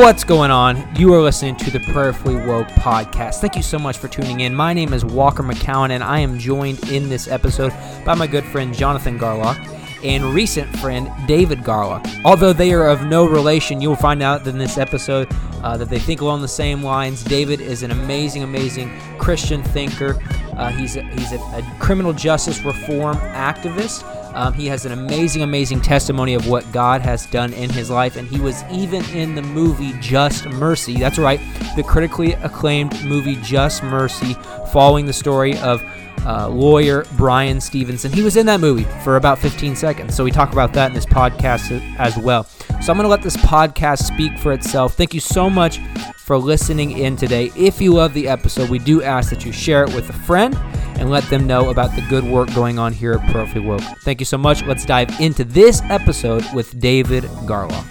What's going on? You are listening to the Prayerfully Woke podcast. Thank you so much for tuning in. My name is Walker McCowan, and I am joined in this episode by my good friend Jonathan Garlock and recent friend David Garlock. Although they are of no relation, you'll find out in this episode uh, that they think along the same lines. David is an amazing, amazing Christian thinker. Uh, he's a, he's a, a criminal justice reform activist. Um, he has an amazing, amazing testimony of what God has done in his life, and he was even in the movie Just Mercy. That's right, the critically acclaimed movie Just Mercy, following the story of uh, lawyer Bryan Stevenson. He was in that movie for about 15 seconds, so we talk about that in this podcast as well. So I'm going to let this podcast speak for itself. Thank you so much for listening in today. If you love the episode, we do ask that you share it with a friend and let them know about the good work going on here at Prayerfully Woke. Thank you so much. Let's dive into this episode with David Garlock.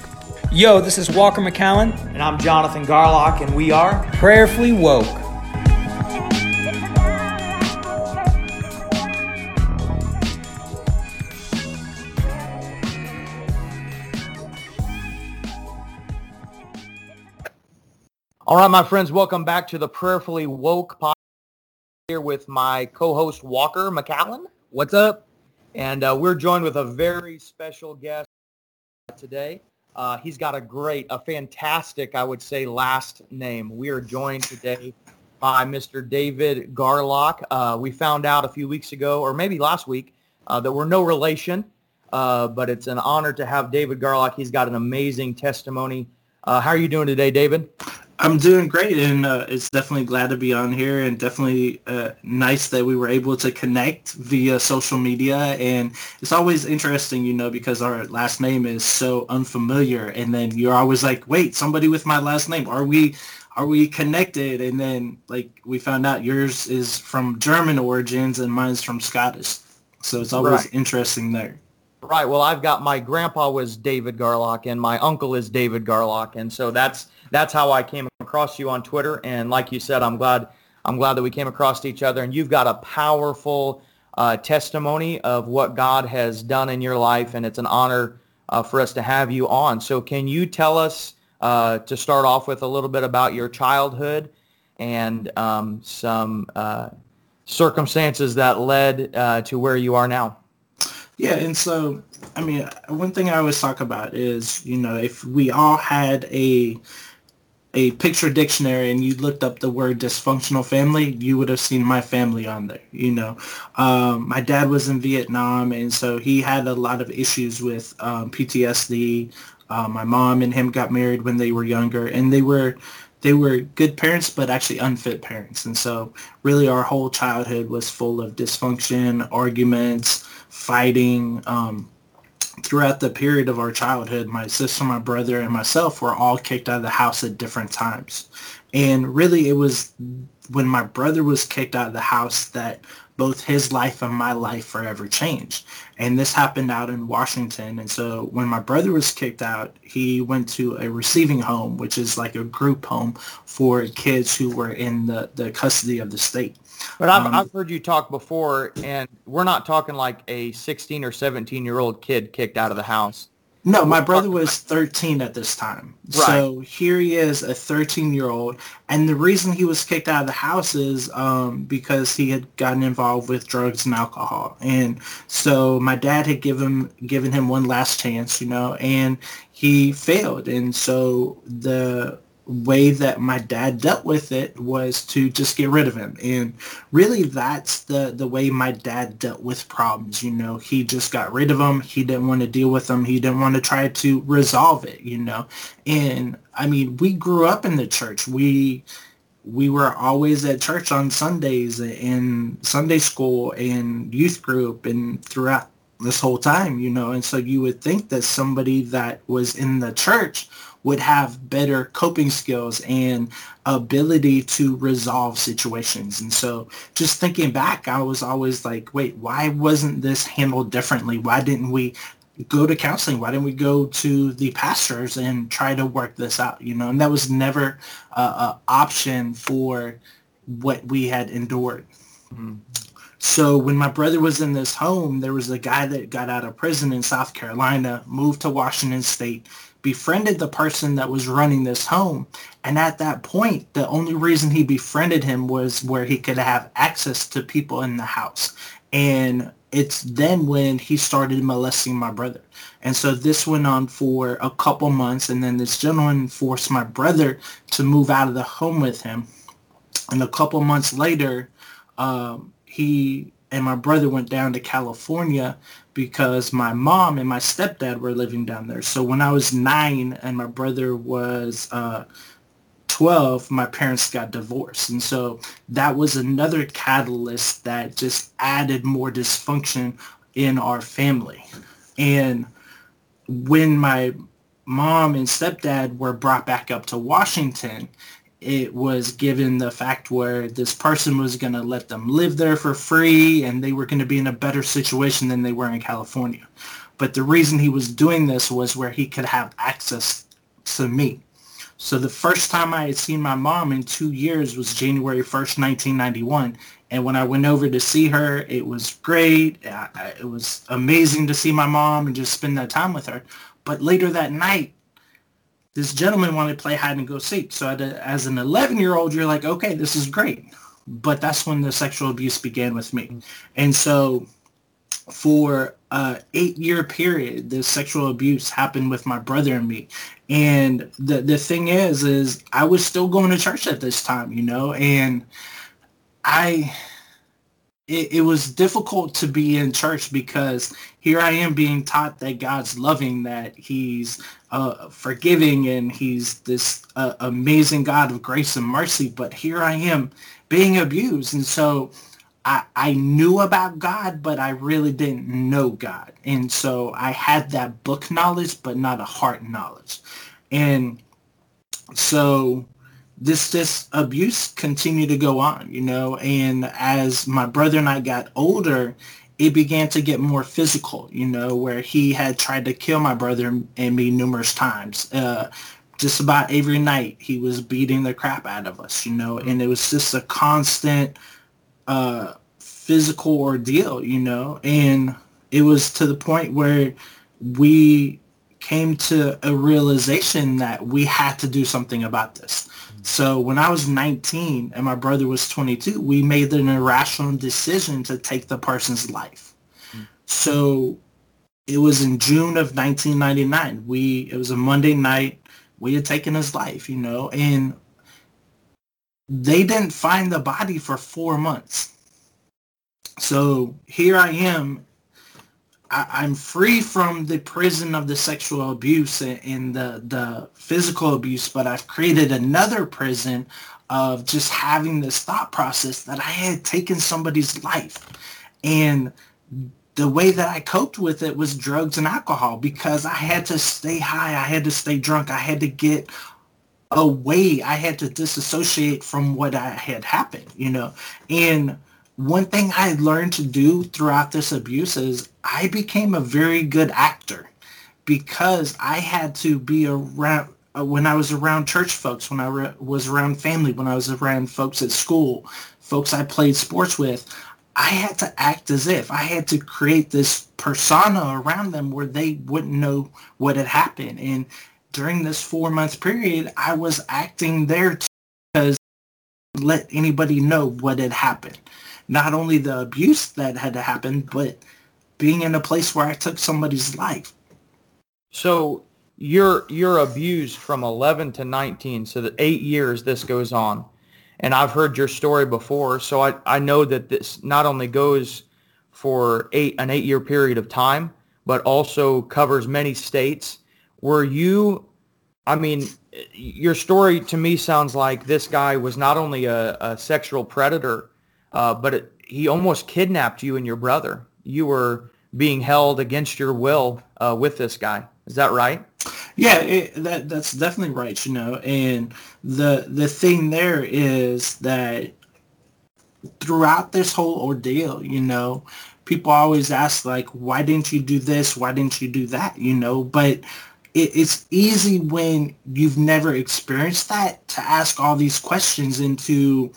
Yo, this is Walker McCowan. And I'm Jonathan Garlock, and we are Prayerfully Woke. All right, my friends, welcome back to the Prayerfully Woke podcast here with my co-host Walker McCowan. What's up? And uh, we're joined with a very special guest today. Uh, he's got a great, a fantastic, I would say, last name. We are joined today by Mr. David Garlock. Uh, we found out a few weeks ago, or maybe last week, uh, that we're no relation, uh, but it's an honor to have David Garlock. He's got an amazing testimony. Uh, how are you doing today, David? I'm doing great, and uh, it's definitely glad to be on here, and definitely uh, nice that we were able to connect via social media. And it's always interesting, you know, because our last name is so unfamiliar, and then you're always like, "Wait, somebody with my last name? Are we?" Are we connected? And then, like, we found out yours is from German origins and mine's from Scottish. So it's always Right. interesting there. Right. Well, I've got my grandpa was David Garlock and my uncle is David Garlock, and so that's that's how I came across you on Twitter. And like you said, I'm glad I'm glad that we came across each other. And you've got a powerful uh, testimony of what God has done in your life, and it's an honor uh, for us to have you on. So, can you tell us uh, to start off with a little bit about your childhood and um, some uh, circumstances that led uh, to where you are now? Yeah, and so I mean, one thing I always talk about is, you know, if we all had a a picture dictionary and you looked up the word dysfunctional family, you would have seen my family on there. You know, um, my dad was in Vietnam, and so he had a lot of issues with um, PTSD. Uh, my mom and him got married when they were younger, and they were they were good parents, but actually unfit parents. And so really our whole childhood was full of dysfunction, arguments, fighting. Um, throughout the period of our childhood, my sister, my brother, and myself were all kicked out of the house at different times. And really it was when my brother was kicked out of the house that both his life and my life forever changed. And this happened out in Washington. And so when my brother was kicked out, he went to a receiving home, which is like a group home for kids who were in the, the custody of the state. But I've, Um, I've heard you talk before, and we're not talking like a 16 or 17 year old kid kicked out of the house. No, my brother was 13 at this time. So here he is, a 13-year-old, and the reason he was kicked out of the house is um, because he had gotten involved with drugs and alcohol. And so my dad had given given him one last chance, you know, and he failed. And so the way that my dad dealt with it was to just get rid of him. And really that's the the way my dad dealt with problems you know? He just got rid of them he didn't want to deal with them he didn't want to try to resolve it you know? And i mean we grew up in the church. We we were always at church on sundays and sunday school and youth group and throughout this whole time you know? And so you would think that somebody that was in the church would have better coping skills and ability to resolve situations. And so just thinking back, I was always like, wait, why wasn't this handled differently? Why didn't we go to counseling? Why didn't we go to the pastors and try to work this out? You know, and that was never uh, an option for what we had endured. So when my brother was in this home, there was a guy that got out of prison in South Carolina, moved to Washington State, befriended the person that was running this home. And at that point, the only reason he befriended him was where he could have access to people in the house. And it's then when he started molesting my brother. And so this went on for a couple months. And then this gentleman forced my brother to move out of the home with him. And a couple months later, um, he and my brother went down to California because my mom and my stepdad were living down there. So when I was nine and my brother was uh, 12, my parents got divorced. And so that was another catalyst that just added more dysfunction in our family. And when my mom and stepdad were brought back up to Washington, it was given the fact where this person was going to let them live there for free and they were going to be in a better situation than they were in California. But the reason he was doing this was where he could have access to me. So the first time I had seen my mom in two years was January 1st, 1991. And when I went over to see her, it was great. It was amazing to see my mom and just spend that time with her. But later that night, this gentleman wanted to play hide and go seek. So as an 11 year old, you're like, okay, this is great. But that's when the sexual abuse began with me. And so for a eight year period, this sexual abuse happened with my brother and me. And the, the thing is, is I was still going to church at this time, you know, and I, it, it was difficult to be in church because here I am being taught that God's loving, that he's uh, forgiving, and he's this uh, amazing God of grace and mercy. But here I am being abused. And so I, I knew about God, but I really didn't know God. And so I had that book knowledge, but not a heart knowledge. And so this this abuse continued to go on, you know, and as my brother and I got older, it began to get more physical, you know, where he had tried to kill my brother and me numerous times. Uh, just about every night he was beating the crap out of us, you know, and it was just a constant uh, physical ordeal, you know, and it was to the point where we came to a realization that we had to do something about this. So when I was 19 and my brother was 22, we made an irrational decision to take the person's life. Mm. So it was in June of 1999. We it was a Monday night. We had taken his life, you know, and they didn't find the body for four months. So here I am I, am free from the prison of the sexual abuse and, and the the physical abuse, but I've created another prison of just having this thought process that I had taken somebody's life. And the way that I coped with it was drugs and alcohol because I had to stay high. I had to stay drunk. I had to get away. I had to disassociate from what I had happened, you know. And one thing I learned to do throughout this abuse is I became a very good actor because I had to be around uh, when I was around church folks, when I re- was around family, when I was around folks at school, folks I played sports with. I had to act as if I had to create this persona around them where they wouldn't know what had happened. And during this four month period, I was acting there because let anybody know what had happened not only the abuse that had to happen, but being in a place where I took somebody's life. So you're you're abused from 11 to 19, so that eight years this goes on. And I've heard your story before, so I, I know that this not only goes for eight an eight year period of time, but also covers many states. Were you I mean, your story to me sounds like this guy was not only a, a sexual predator, uh, but it, he almost kidnapped you and your brother. You were being held against your will uh, with this guy. Is that right? Yeah, it, that that's definitely right. You know, and the the thing there is that throughout this whole ordeal, you know, people always ask like, why didn't you do this? Why didn't you do that? You know, but it, it's easy when you've never experienced that to ask all these questions and to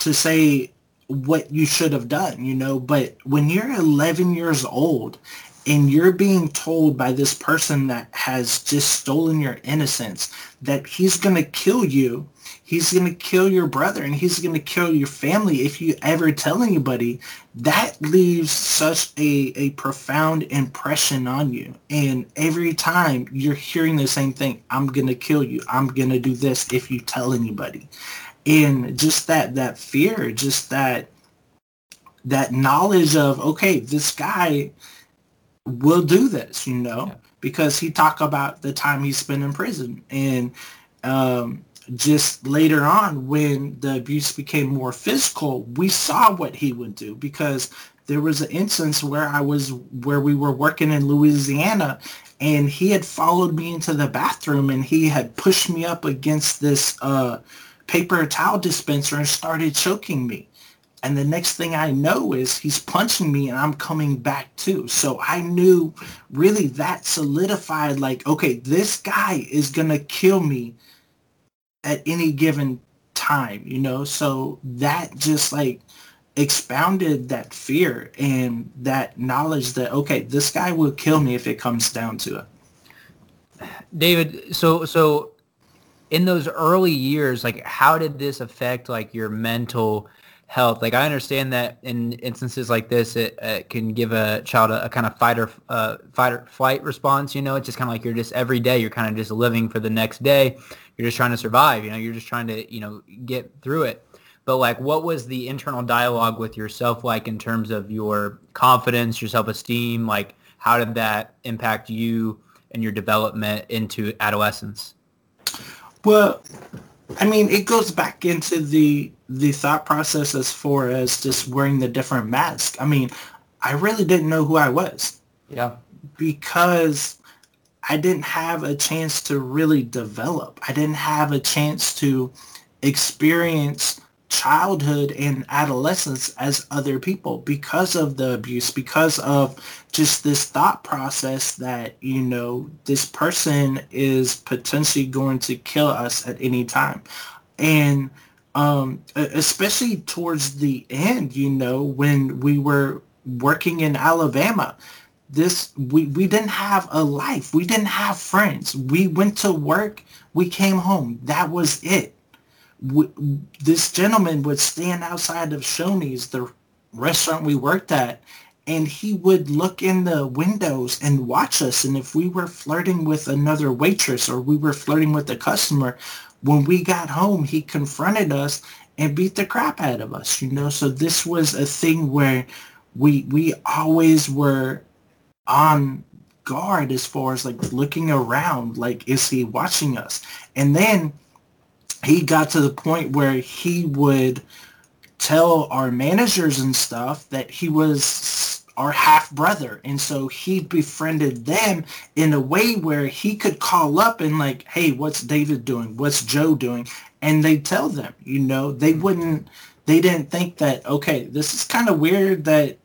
to say what you should have done, you know. But when you're 11 years old and you're being told by this person that has just stolen your innocence that he's going to kill you he's going to kill your brother and he's going to kill your family if you ever tell anybody that leaves such a, a profound impression on you. And every time you're hearing the same thing i'm going to kill you. I'm going to do this if you tell anybody and just that that fear just that that knowledge of okay this guy will do this you know yeah. because he talked about the time he spent in prison and um, just later on when the abuse became more physical we saw what he would do because there was an instance where i was where we were working in louisiana and he had followed me into the bathroom and he had pushed me up against this uh, paper towel dispenser and started choking me and the next thing I know is he's punching me and I'm coming back too. So I knew really that solidified like, okay, this guy is going to kill me at any given time, you know? So that just like expounded that fear and that knowledge that, okay, this guy will kill me if it comes down to it. David, so, so in those early years, like how did this affect like your mental health. Like I understand that in instances like this, it, it can give a child a, a kind of fight or uh, fight or flight response. You know, it's just kind of like you're just every day you're kind of just living for the next day. You're just trying to survive. You know, you're just trying to you know get through it. But like, what was the internal dialogue with yourself like in terms of your confidence, your self-esteem? Like, how did that impact you and your development into adolescence? Well, I mean, it goes back into the the thought process as far as just wearing the different masks. I mean, I really didn't know who I was. Yeah. Because I didn't have a chance to really develop. I didn't have a chance to experience childhood and adolescence as other people because of the abuse, because of just this thought process that, you know, this person is potentially going to kill us at any time. And um, especially towards the end, you know, when we were working in Alabama, this we, we didn't have a life. We didn't have friends. We went to work. We came home. That was it this gentleman would stand outside of Shoney's, the restaurant we worked at, and he would look in the windows and watch us. And if we were flirting with another waitress or we were flirting with a customer, when we got home, he confronted us and beat the crap out of us, you know? So this was a thing where we, we always were on guard as far as like looking around, like, is he watching us? And then he got to the point where he would tell our managers and stuff that he was our half brother. And so he befriended them in a way where he could call up and like hey what's david doing? What's joe doing? And they tell them you know? They mm-hmm. wouldn't they didn't think that okay this is kind of weird that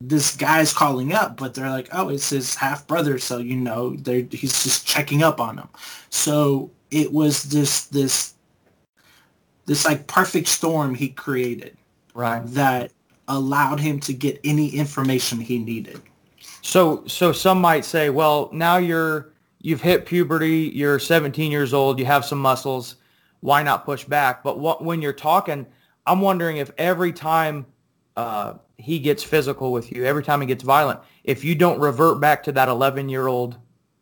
this guy's calling up but they're like oh it's his half brother so you know he's just checking up on him. So it was this this this like perfect storm he created right. that allowed him to get any information he needed. So so some might say well now you're you've hit puberty you're 17 years old you have some muscles why not push back? But what, when you're talking i'm wondering if every time uh, he gets physical with you every time he gets violent if you don't revert back to that 11 year old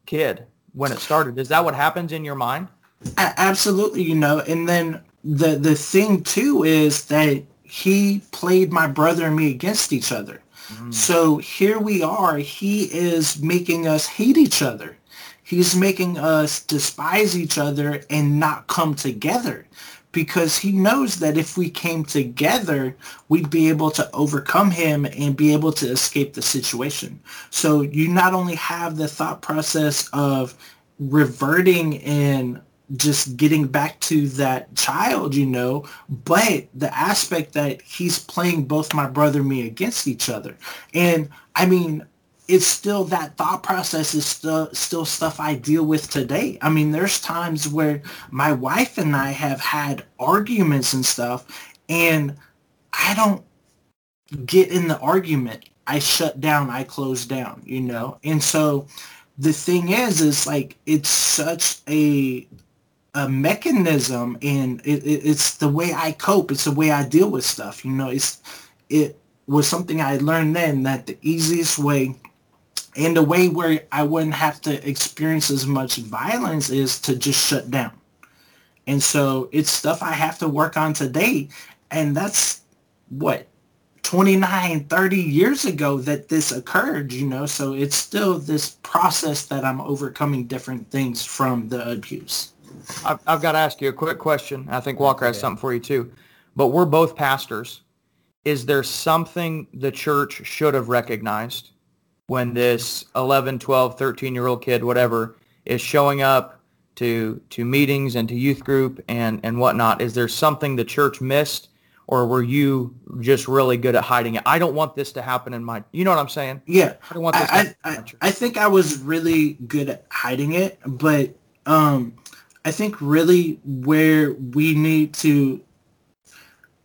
kid when it started is that what happens in your mind? Absolutely you know and then the the thing too is that he played my brother and me against each other. Mm. So here we are. He is making us hate each other. He's making us despise each other and not come together because he knows that if we came together, we'd be able to overcome him and be able to escape the situation. So you not only have the thought process of reverting and just getting back to that child, you know, but the aspect that he's playing both my brother and me against each other. And I mean, it's still that thought process is still, still stuff I deal with today. I mean, there's times where my wife and I have had arguments and stuff, and I don't get in the argument. I shut down, I close down, you know? And so the thing is, is like, it's such a, a mechanism and it, it, it's the way I cope. It's the way I deal with stuff. You know, it's, it was something I learned then that the easiest way and the way where I wouldn't have to experience as much violence is to just shut down. And so it's stuff I have to work on today. And that's what 29, 30 years ago that this occurred, you know, so it's still this process that I'm overcoming different things from the abuse. I've, I've got to ask you a quick question. I think Walker has something for you too. But we're both pastors. Is there something the church should have recognized when this 11, 12, 13 year old kid, whatever, is showing up to, to meetings and to youth group and, and whatnot? Is there something the church missed or were you just really good at hiding it? I don't want this to happen in my, you know what I'm saying? Yeah. I don't want this. I, I, I think I was really good at hiding it, but um, I think really where we need to,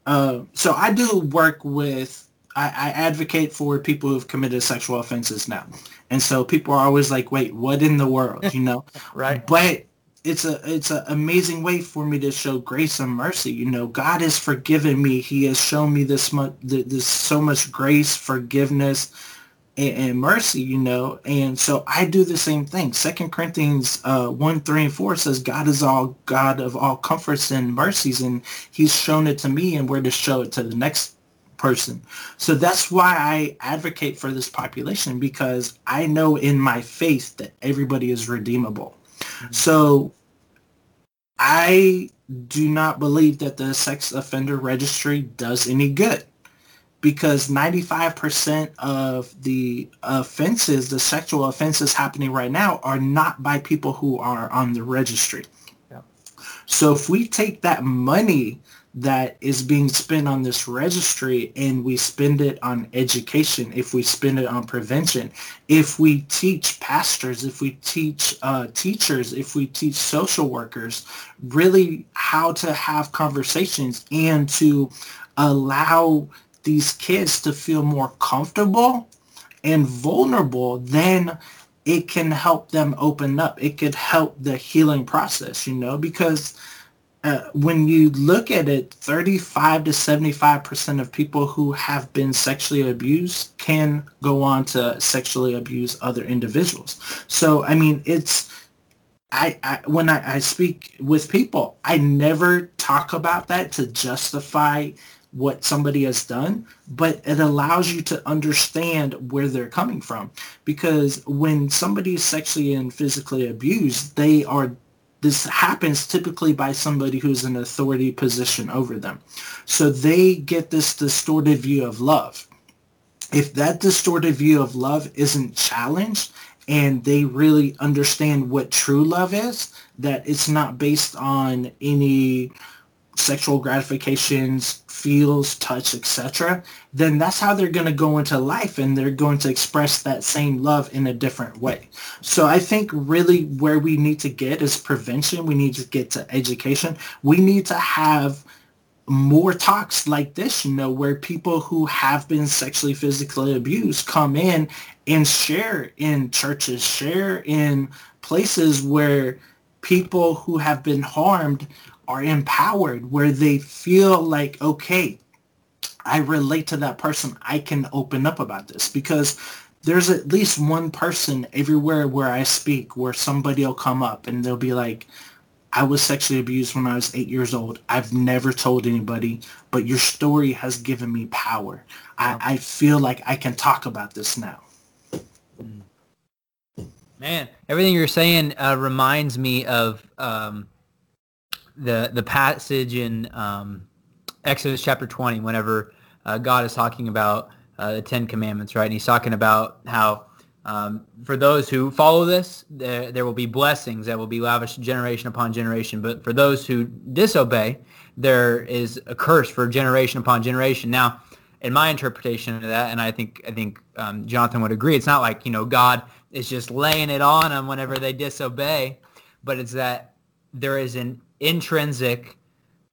uh, so I do work with, I, I advocate for people who've committed sexual offenses now. And so people are always like, wait, what in the world, you know? right. But it's a it's an amazing way for me to show grace and mercy. You know, God has forgiven me. He has shown me this much, this so much grace, forgiveness, and, and mercy. You know, and so I do the same thing. Second Corinthians uh, one, three, and four says God is all God of all comforts and mercies, and He's shown it to me, and we're to show it to the next person. So that's why I advocate for this population because I know in my faith that everybody is redeemable. So I do not believe that the sex offender registry does any good because 95% of the offenses, the sexual offenses happening right now are not by people who are on the registry. Yeah. So if we take that money that is being spent on this registry and we spend it on education, if we spend it on prevention, if we teach pastors, if we teach uh, teachers, if we teach social workers, really how to have conversations and to allow these kids to feel more comfortable and vulnerable, then it can help them open up. It could help the healing process, you know, because uh, when you look at it, 35 to 75% of people who have been sexually abused can go on to sexually abuse other individuals. So, I mean, it's, I, I when I, I speak with people, I never talk about that to justify what somebody has done, but it allows you to understand where they're coming from. Because when somebody is sexually and physically abused, they are this happens typically by somebody who's in authority position over them. So they get this distorted view of love. If that distorted view of love isn't challenged and they really understand what true love is, that it's not based on any sexual gratifications, feels, touch, etc., then that's how they're going to go into life and they're going to express that same love in a different way. So I think really where we need to get is prevention. We need to get to education. We need to have more talks like this, you know, where people who have been sexually, physically abused come in and share in churches, share in places where people who have been harmed are empowered where they feel like, okay, I relate to that person. I can open up about this because there's at least one person everywhere where I speak where somebody will come up and they'll be like, I was sexually abused when I was eight years old. I've never told anybody, but your story has given me power. I, I feel like I can talk about this now. Man, everything you're saying uh, reminds me of um, the the passage in um, Exodus chapter 20, whenever uh, God is talking about uh, the Ten Commandments, right? And he's talking about how um, for those who follow this, there, there will be blessings that will be lavished generation upon generation. But for those who disobey, there is a curse for generation upon generation. Now, in my interpretation of that, and I think I think um, Jonathan would agree, it's not like you know God is just laying it on them whenever they disobey, but it's that there is an intrinsic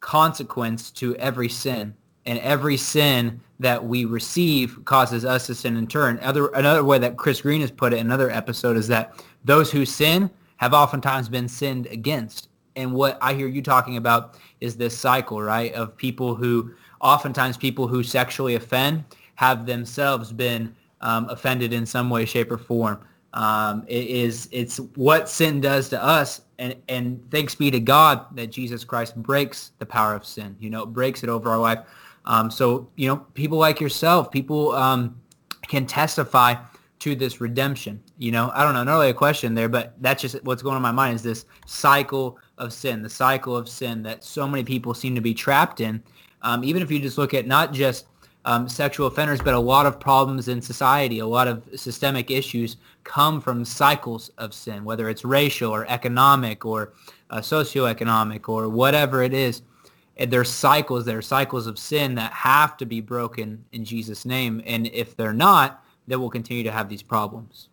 consequence to every sin and every sin that we receive causes us to sin in turn. Other another way that Chris Green has put it in another episode is that those who sin have oftentimes been sinned against. And what I hear you talking about is this cycle, right, of people who oftentimes people who sexually offend have themselves been um, offended in some way, shape, or form. Um, it is it's what sin does to us, and and thanks be to God that Jesus Christ breaks the power of sin. You know, breaks it over our life. Um, so you know, people like yourself, people um, can testify to this redemption. You know, I don't know, not really a question there, but that's just what's going on in my mind is this cycle of sin, the cycle of sin that so many people seem to be trapped in. Um, even if you just look at not just um, sexual offenders, but a lot of problems in society, a lot of systemic issues come from cycles of sin, whether it's racial or economic or uh, socioeconomic or whatever it is. There's cycles, there are cycles of sin that have to be broken in Jesus' name. And if they're not, then we'll continue to have these problems.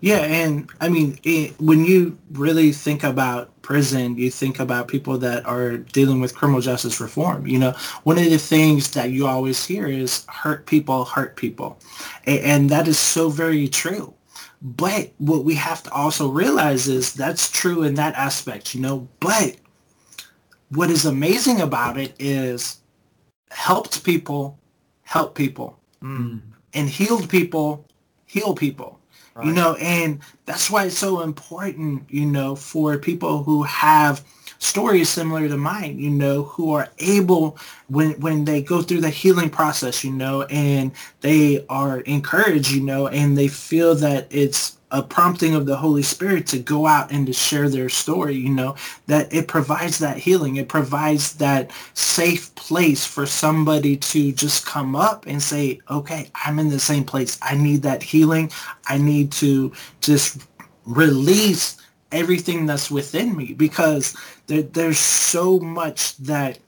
Yeah, and I mean, it, when you really think about prison, you think about people that are dealing with criminal justice reform. You know, one of the things that you always hear is hurt people hurt people. And, and that is so very true. But what we have to also realize is that's true in that aspect, you know, but what is amazing about it is helped people help people mm. and healed people heal people Right. You know, and that's why it's so important, you know, for people who have stories similar to mine, you know, who are able when when they go through the healing process, you know, and they are encouraged, you know, and they feel that it's a prompting of the Holy Spirit to go out and to share their story, you know, that it provides that healing. It provides that safe place for somebody to just come up and say, okay, I'm in the same place. I need that healing. I need to just release everything that's within me because there, there's so much that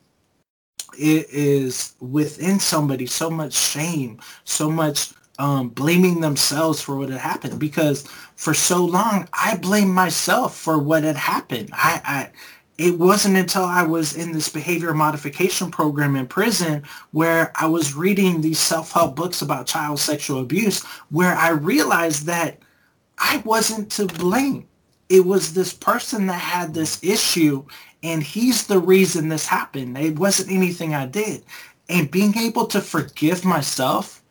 it is within somebody, so much shame, so much um, blaming themselves for what had happened because for so long I blamed myself for what had happened. I, I it wasn't until I was in this behavior modification program in prison where I was reading these self-help books about child sexual abuse where I realized that I wasn't to blame. It was this person that had this issue and he's the reason this happened. It wasn't anything I did. And being able to forgive myself,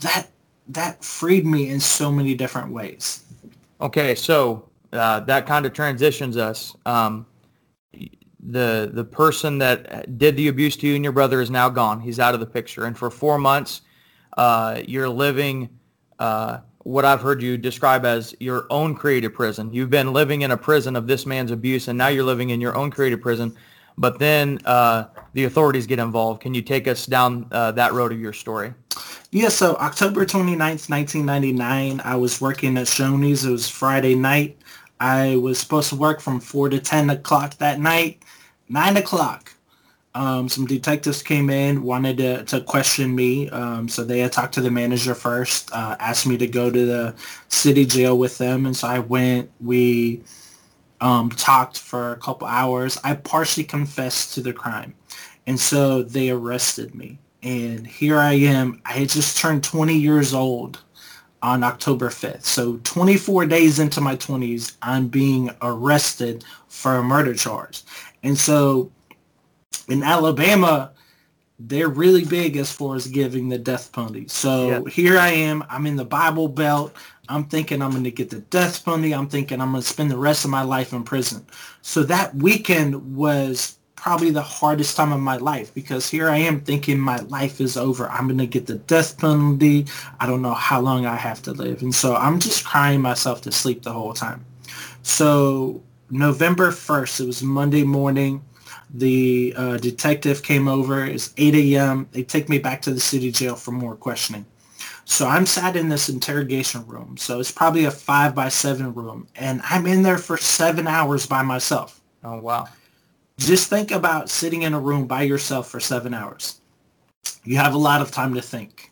that that freed me in so many different ways. Okay, so uh, that kind of transitions us. Um, the the person that did the abuse to you and your brother is now gone. He's out of the picture, and for four months, uh, you're living uh, what I've heard you describe as your own created prison. You've been living in a prison of this man's abuse, and now you're living in your own created prison. But then uh, the authorities get involved. Can you take us down uh, that road of your story? Yeah, so October 29th, 1999, I was working at Shoney's. It was Friday night. I was supposed to work from 4 to 10 o'clock that night. 9 o'clock, um, some detectives came in, wanted to, to question me. Um, so they had talked to the manager first, uh, asked me to go to the city jail with them. And so I went. We um, talked for a couple hours. I partially confessed to the crime. And so they arrested me and here I am. I had just turned 20 years old on October 5th. So 24 days into my 20s, I'm being arrested for a murder charge. And so in Alabama, they're really big as far as giving the death penalty. So yeah. here I am. I'm in the Bible Belt. I'm thinking I'm going to get the death penalty. I'm thinking I'm going to spend the rest of my life in prison. So that weekend was probably the hardest time of my life because here I am thinking my life is over. I'm going to get the death penalty. I don't know how long I have to live. And so I'm just crying myself to sleep the whole time. So November 1st, it was Monday morning. The uh, detective came over. It's 8 a.m. They take me back to the city jail for more questioning. So I'm sat in this interrogation room. So it's probably a five by seven room. And I'm in there for seven hours by myself. Oh, wow. Just think about sitting in a room by yourself for seven hours. You have a lot of time to think.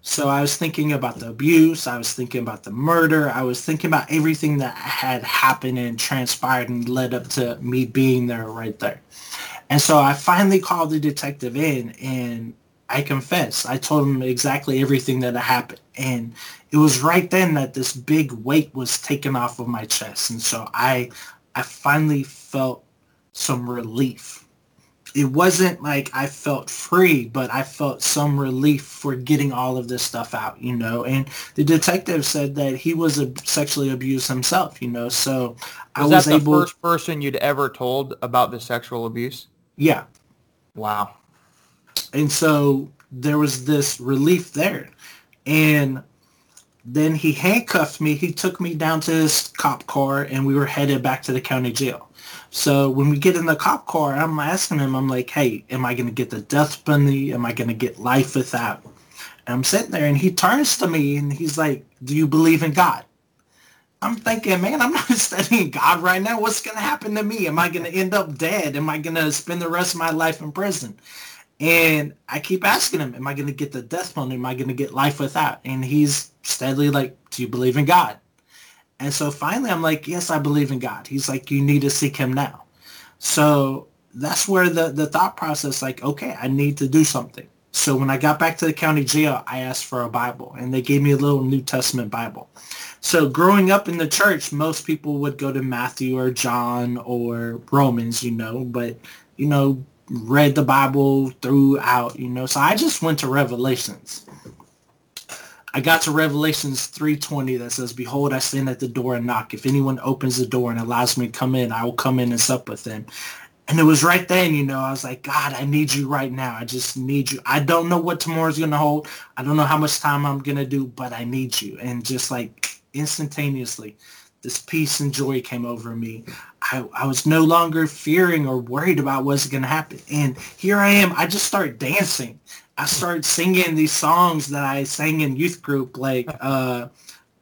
So I was thinking about the abuse. I was thinking about the murder. I was thinking about everything that had happened and transpired and led up to me being there right there. And so I finally called the detective in and I confessed. I told him exactly everything that had happened. And it was right then that this big weight was taken off of my chest. And so I I finally felt some relief it wasn't like I felt free, but I felt some relief for getting all of this stuff out, you know. And the detective said that he was a, sexually abused himself, you know. So was I was that able. the first person you'd ever told about the sexual abuse? Yeah, Wow. and so there was this relief there, and then he handcuffed me. He took me down to his cop car, and we were headed back to the county jail. So when we get in the cop car, I'm asking him, I'm like, hey, am I going to get the death penalty? Am I going to get life without? And I'm sitting there and he turns to me and he's like, do you believe in God? I'm thinking, man, I'm not studying God right now. What's going to happen to me? Am I going to end up dead? Am I going to spend the rest of my life in prison? And I keep asking him, am I going to get the death penalty? Am I going to get life without? And he's steadily like, do you believe in God? And so finally I'm like, yes, I believe in God. He's like, you need to seek him now. So that's where the, the thought process, like, okay, I need to do something. So when I got back to the county jail, I asked for a Bible and they gave me a little New Testament Bible. So growing up in the church, most people would go to Matthew or John or Romans, you know, but, you know, read the Bible throughout, you know. So I just went to Revelations. I got to Revelations 3.20 that says, Behold, I stand at the door and knock. If anyone opens the door and allows me to come in, I will come in and sup with them. And it was right then, you know, I was like, God, I need you right now. I just need you. I don't know what tomorrow's going to hold. I don't know how much time I'm going to do, but I need you. And just like instantaneously, this peace and joy came over me. I, I was no longer fearing or worried about what's going to happen. And here I am. I just start dancing. I started singing these songs that I sang in youth group, like uh,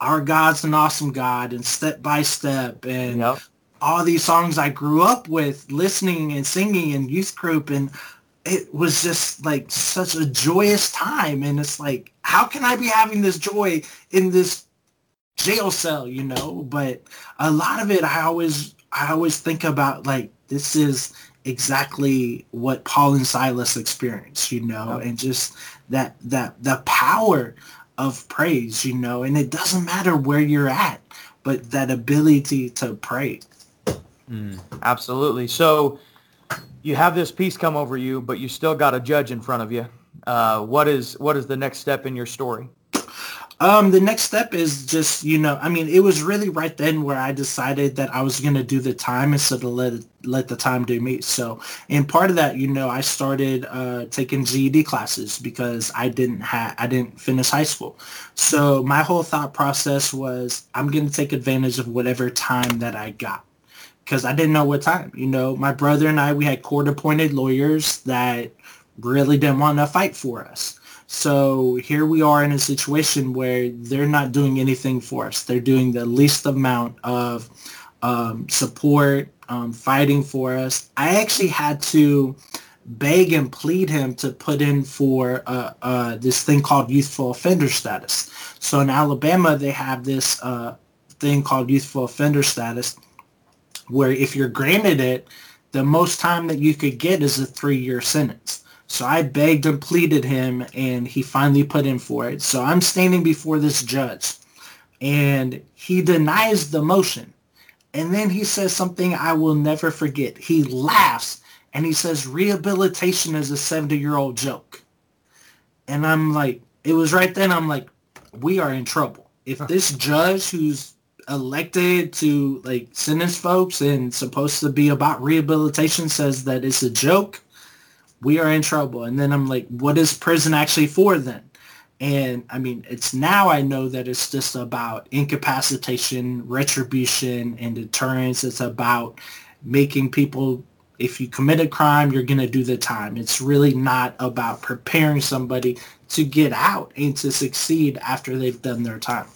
"Our God's an Awesome God" and "Step by Step," and Yep. all these songs I grew up with, listening and singing in youth group, and it was just like such a joyous time. And it's like, how can I be having this joy in this jail cell, you know? But a lot of it, I always, I always think about like this is exactly what Paul and Silas experienced, you know, and just that that the power of praise, you know, and it doesn't matter where you're at, but that ability to pray. Absolutely. So you have this peace come over you, but you still got a judge in front of you. Uh, what is what is the next step in your story? Um, the next step is just, you know, I mean, it was really right then where I decided that I was going to do the time instead of let, let the time do me. So, and part of that, you know, I started uh, taking GED classes because I didn't have, I didn't finish high school. So my whole thought process was I'm going to take advantage of whatever time that I got because I didn't know what time. You know, my brother and I, we had court-appointed lawyers that really didn't want to fight for us. So here we are in a situation where they're not doing anything for us. They're doing the least amount of um, support, um, fighting for us. I actually had to beg and plead him to put in for uh, uh, this thing called youthful offender status. So in Alabama, they have this uh, thing called youthful offender status where if you're granted it, the most time that you could get is a three-year sentence. So I begged and pleaded him, and he finally put in for it. So I'm standing before this judge, and he denies the motion. And then he says something I will never forget. He laughs, and he says, rehabilitation is a 70-year-old joke. And I'm like, it was right then, I'm like, we are in trouble. If this judge who's elected to like sentence folks and supposed to be about rehabilitation says that it's a joke, we are in trouble. And then I'm like, what is prison actually for then? And I mean, it's now I know that it's just about incapacitation, retribution, and deterrence. It's about making people, if you commit a crime, you're going to do the time. It's really not about preparing somebody to get out and to succeed after they've done their time.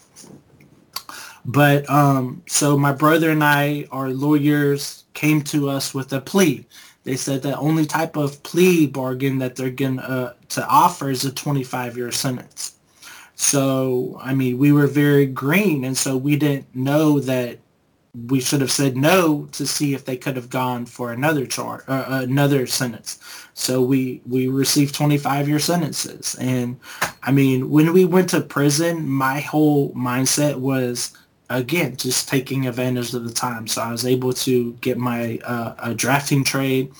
But um, so my brother and I, our lawyers, came to us with a plea. They said the only type of plea bargain that they're going uh, to offer is a 25-year sentence. So, I mean, we were very green, and so we didn't know that we should have said no to see if they could have gone for another charge, uh, another sentence. So we we received 25 year sentences, and I mean, when we went to prison, my whole mindset was again just taking advantage of the time. So I was able to get my uh, a drafting trade.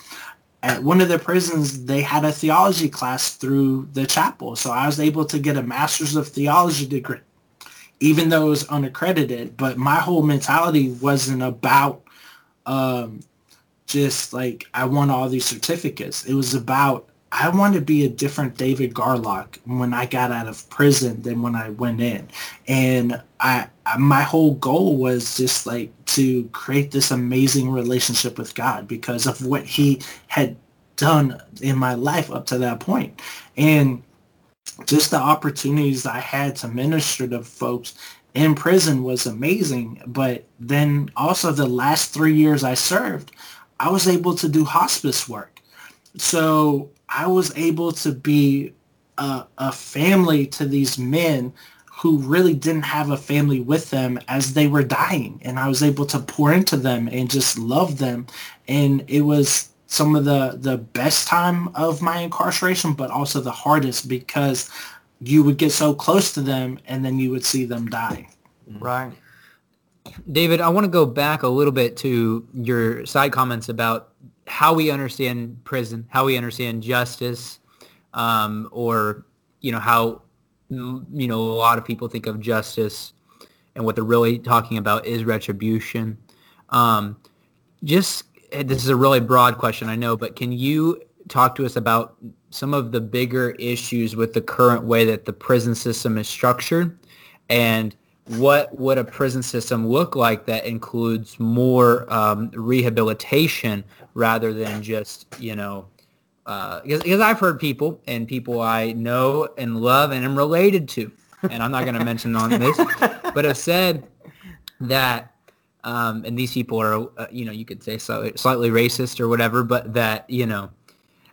At one of the prisons, they had a theology class through the chapel, so I was able to get a master's of theology degree even though it was unaccredited. But my whole mentality wasn't about um, just like I want all these certificates. It was about I want to be a different David Garlock when I got out of prison than when I went in, and I Uh, my whole goal was just like to create this amazing relationship with God because of what He had done in my life up to that point, and just the opportunities I had to minister to folks in prison was amazing. But then also the last three years I served, I was able to do hospice work. So I was able to be a, a family to these men who really didn't have a family with them as they were dying. And I was able to pour into them and just love them. And it was some of the the best time of my incarceration, but also the hardest because you would get so close to them and then you would see them die. Right. David, I want to go back a little bit to your side comments about how we understand prison, how we understand justice, um, or you know how you know a lot of people think of justice, and what they're really talking about is retribution. Um, just this is a really broad question, I know, but can you talk to us about some of the bigger issues with the current way that the prison system is structured and what would a prison system look like that includes more um, rehabilitation rather than just, you know, uh, because, because I've heard people and people I know and love and am related to, and I'm not going to mention on this, but have said that um, and these people are, uh, you know, you could say so, slightly racist or whatever, but that, you know,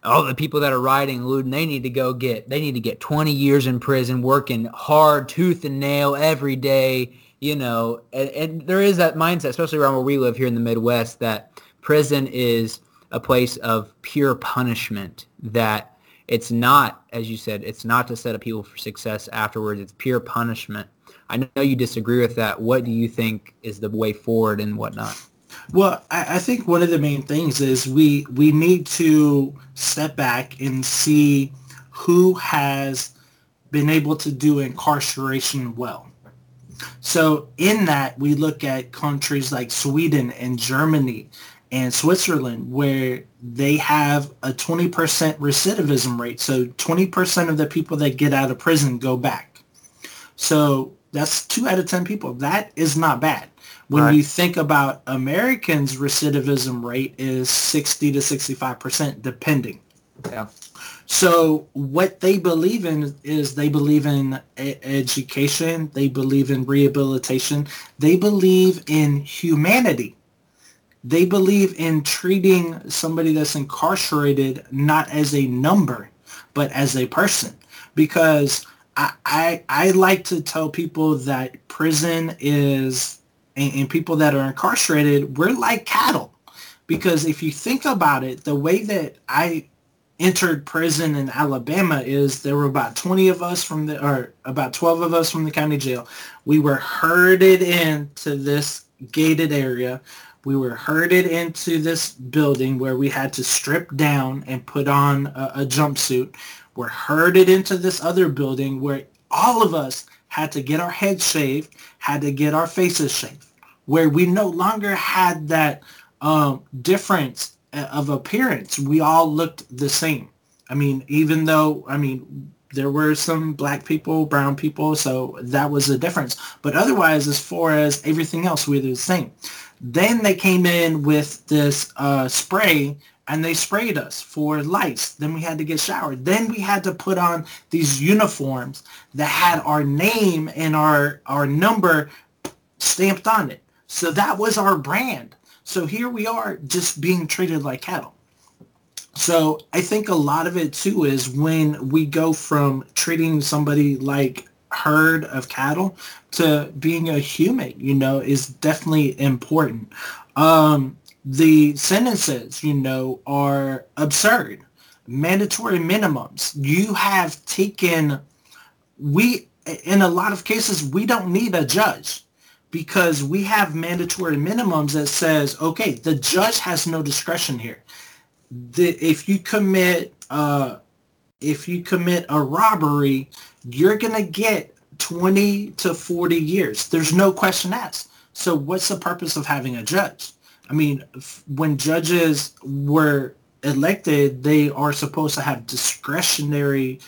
all the people that are rioting, looting, they need to go get, they need to get 20 years in prison, working hard, tooth and nail every day, you know, and, and there is that mindset, especially around where we live here in the Midwest, that prison is a place of pure punishment, that it's not, as you said, it's not to set up people for success afterwards. It's pure punishment. I know you disagree with that. What do you think is the way forward and whatnot? Well, I, I, think one of the main things is we we need to step back and see who has been able to do incarceration well. So in that, we look at countries like Sweden and Germany and Switzerland, where they have a 20% recidivism rate. So 20% of the people that get out of prison go back. So that's two out of 10 people. That is not bad. When right. you think about Americans' recidivism rate is 60 to 65%, depending. Yeah. So what they believe in is they believe in education. They believe in rehabilitation. They believe in humanity. They believe in treating somebody that's incarcerated not as a number, but as a person. Because I, I, I like to tell people that prison is, and, and people that are incarcerated, we're like cattle. Because if you think about it, the way that I entered prison in Alabama is there were about 20 of us from the, or about 12 of us from the county jail. We were herded into this gated area. We were herded into this building where we had to strip down and put on a, a jumpsuit were herded into this other building where all of us had to get our heads shaved, had to get our faces shaved, where we no longer had that um, difference uh, of appearance. We all looked the same. I mean, even though, I mean, there were some black people, brown people, so that was a difference. But otherwise, as far as everything else, we were the same. Then they came in with this uh, spray and they sprayed us for lice. Then we had to get showered. Then we had to put on these uniforms that had our name and our our number stamped on it. So that was our brand. So here we are just being treated like cattle. So I think a lot of it too is when we go from treating somebody like herd of cattle to being a human, you know, is definitely important. Um, the sentences, you know, are absurd. Mandatory minimums. You have taken, we, in a lot of cases, we don't need a judge because we have mandatory minimums that says, okay, the judge has no discretion here. The, if you commit, uh, if you commit a robbery, you're going to get 20 to 40 years. There's no question asked. So what's the purpose of having a judge? I mean, when judges were elected, they are supposed to have discretionary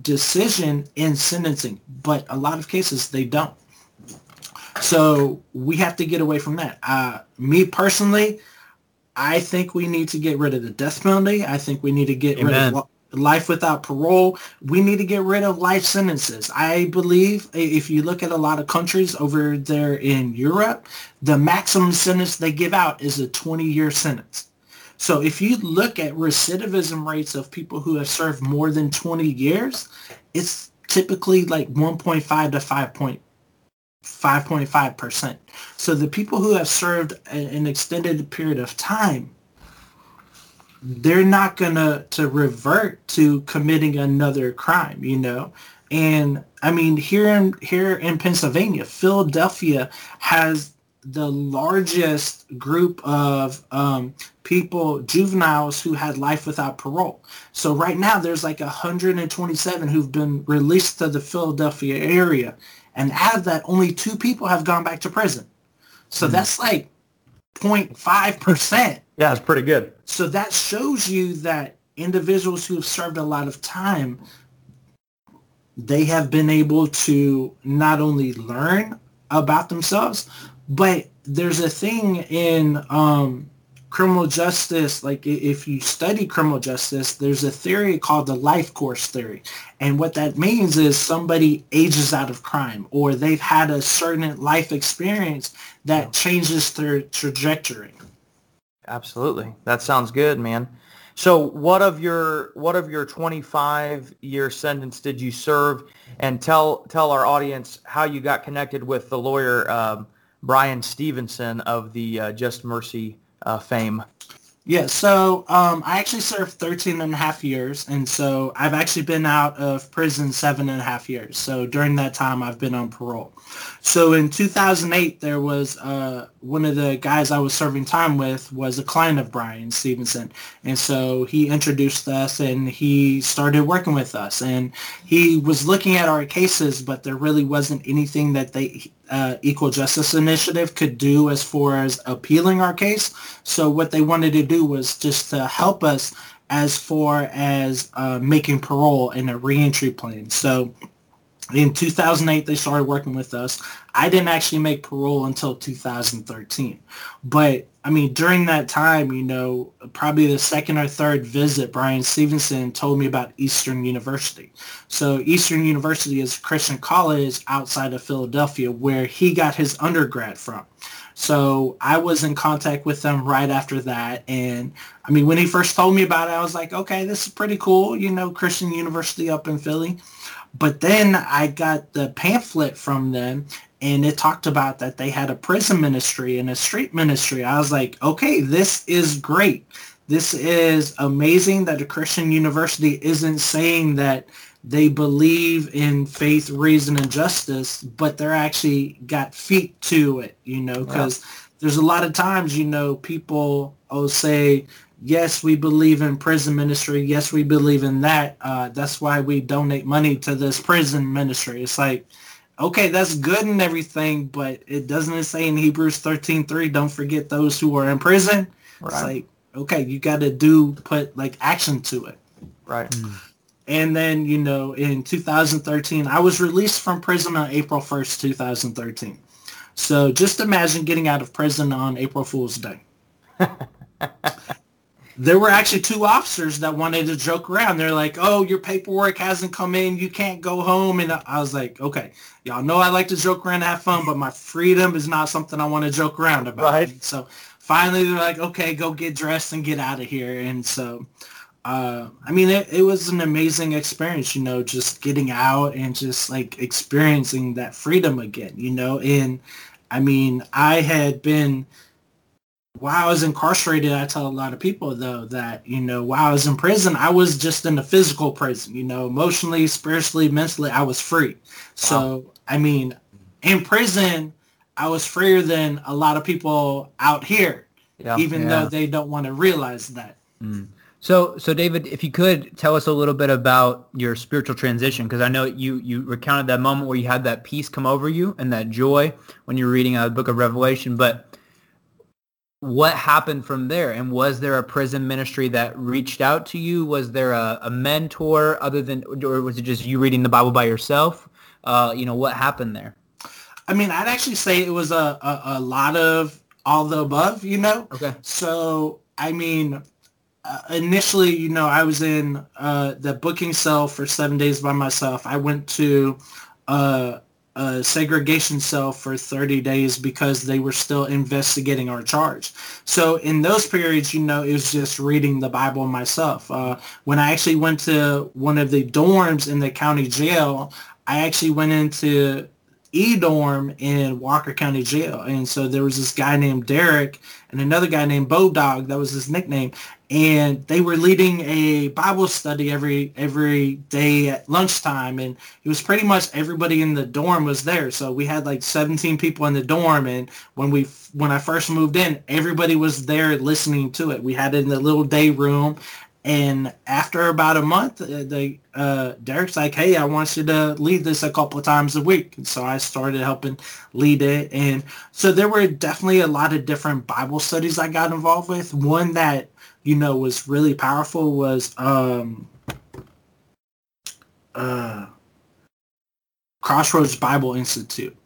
decision in sentencing, but a lot of cases they don't. So we have to get away from that. Uh, me personally, I think we need to get rid of the death penalty. I think we need to get Amen. rid of life without parole. We need to get rid of life sentences. I believe if you look at a lot of countries over there in Europe, the maximum sentence they give out is a 20-year sentence. So if you look at recidivism rates of people who have served more than 20 years, it's typically like 1.5 to 5.5%. So the people who have served an extended period of time they're not gonna to revert to committing another crime, you know. And I mean, here in here in Pennsylvania, Philadelphia has the largest group of um, people, juveniles who had life without parole. So right now, there's like 127 who've been released to the Philadelphia area, and out of that, only two people have gone back to prison. So mm-hmm. that's like 0.5 percent yeah, it's pretty good. So that shows you that individuals who have served a lot of time, they have been able to not only learn about themselves, but there's a thing in um, criminal justice, like if you study criminal justice, there's a theory called the life course theory. And what that means is somebody ages out of crime or they've had a certain life experience that changes their trajectory. Absolutely. That sounds good, man. So what of your what of your 25 year sentence did you serve and tell tell our audience how you got connected with the lawyer um, Bryan Stevenson of the uh, Just Mercy uh, fame? Yeah, so um, I actually served 13 and a half years, and so I've actually been out of prison seven and a half years. So during that time, I've been on parole. So in 2008, there was uh, one of the guys I was serving time with was a client of Bryan Stevenson, and so he introduced us and he started working with us, and he was looking at our cases, but there really wasn't anything that they uh, Equal Justice Initiative could do as far as appealing our case. So what they wanted to do was just to help us as far as uh, making parole and a reentry plan. So in 2008, they started working with us. I didn't actually make parole until 2013. But I mean, during that time, you know, probably the second or third visit, Bryan Stevenson told me about Eastern University. So Eastern University is a Christian college outside of Philadelphia where he got his undergrad from. So I was in contact with them right after that. And I mean, when he first told me about it, I was like, okay, this is pretty cool. You know, Christian University up in Philly. But then I got the pamphlet from them and it talked about that they had a prison ministry and a street ministry. I was like, okay, this is great. This is amazing that a Christian university isn't saying that they believe in faith, reason, and justice, but they're actually got feet to it, you know, because there's a lot of times, you know, people will say, yes, we believe in prison ministry. Yes, we believe in that. Uh, that's why we donate money to this prison ministry. It's like, okay, that's good and everything, but it doesn't say in Hebrews 13, 3, don't forget those who are in prison. Right. It's like, okay, you got to do, put like action to it. Right. Mm. And then, you know, in 2013, I was released from prison on April 1st, 2013. So just imagine getting out of prison on April Fool's Day. there were actually two officers that wanted to joke around. They're like, "Oh, your paperwork hasn't come in. You can't go home." And I was like, "Okay, y'all know I like to joke around and have fun, but my freedom is not something I want to joke around about." Right. So finally, they're like, "Okay, go get dressed and get out of here." And so uh, I mean, it, it was an amazing experience, you know, just getting out and just like experiencing that freedom again, you know. And I mean, I had been while I was incarcerated, I tell a lot of people though that, you know, while I was in prison, I was just in a physical prison, you know, emotionally, spiritually, mentally, I was free. So, wow. I mean, in prison, I was freer than a lot of people out here, yeah, even yeah. though they don't want to realize that. Mm. So, so David, if you could tell us a little bit about your spiritual transition, because I know you you recounted that moment where you had that peace come over you and that joy when you were reading out the book of Revelation. But what happened from there? And was there a prison ministry that reached out to you? Was there a, a mentor other than, or was it just you reading the Bible by yourself? Uh, you know, what happened there? I mean, I'd actually say it was a, a, a lot of all the above, you know? Okay. So, I mean, uh, initially, you know, I was in uh, the booking cell for seven days by myself. I went to uh, a segregation cell for 30 days because they were still investigating our charge. So in those periods, you know, it was just reading the Bible myself. Uh, when I actually went to one of the dorms in the county jail, I actually went into E-dorm in Walker County Jail. And so there was this guy named Derek and another guy named Bodog, that was his nickname and they were leading a Bible study every every day at lunchtime, and it was pretty much everybody in the dorm was there. So we had like 17 people in the dorm, and when we when I first moved in, everybody was there listening to it. We had it in the little day room, and after about a month, uh, the uh, Derek's like, "Hey, I want you to lead this a couple of times a week." And so I started helping lead it, and so there were definitely a lot of different Bible studies I got involved with. One that you know was really powerful was um, uh, Crossroads Bible Institute.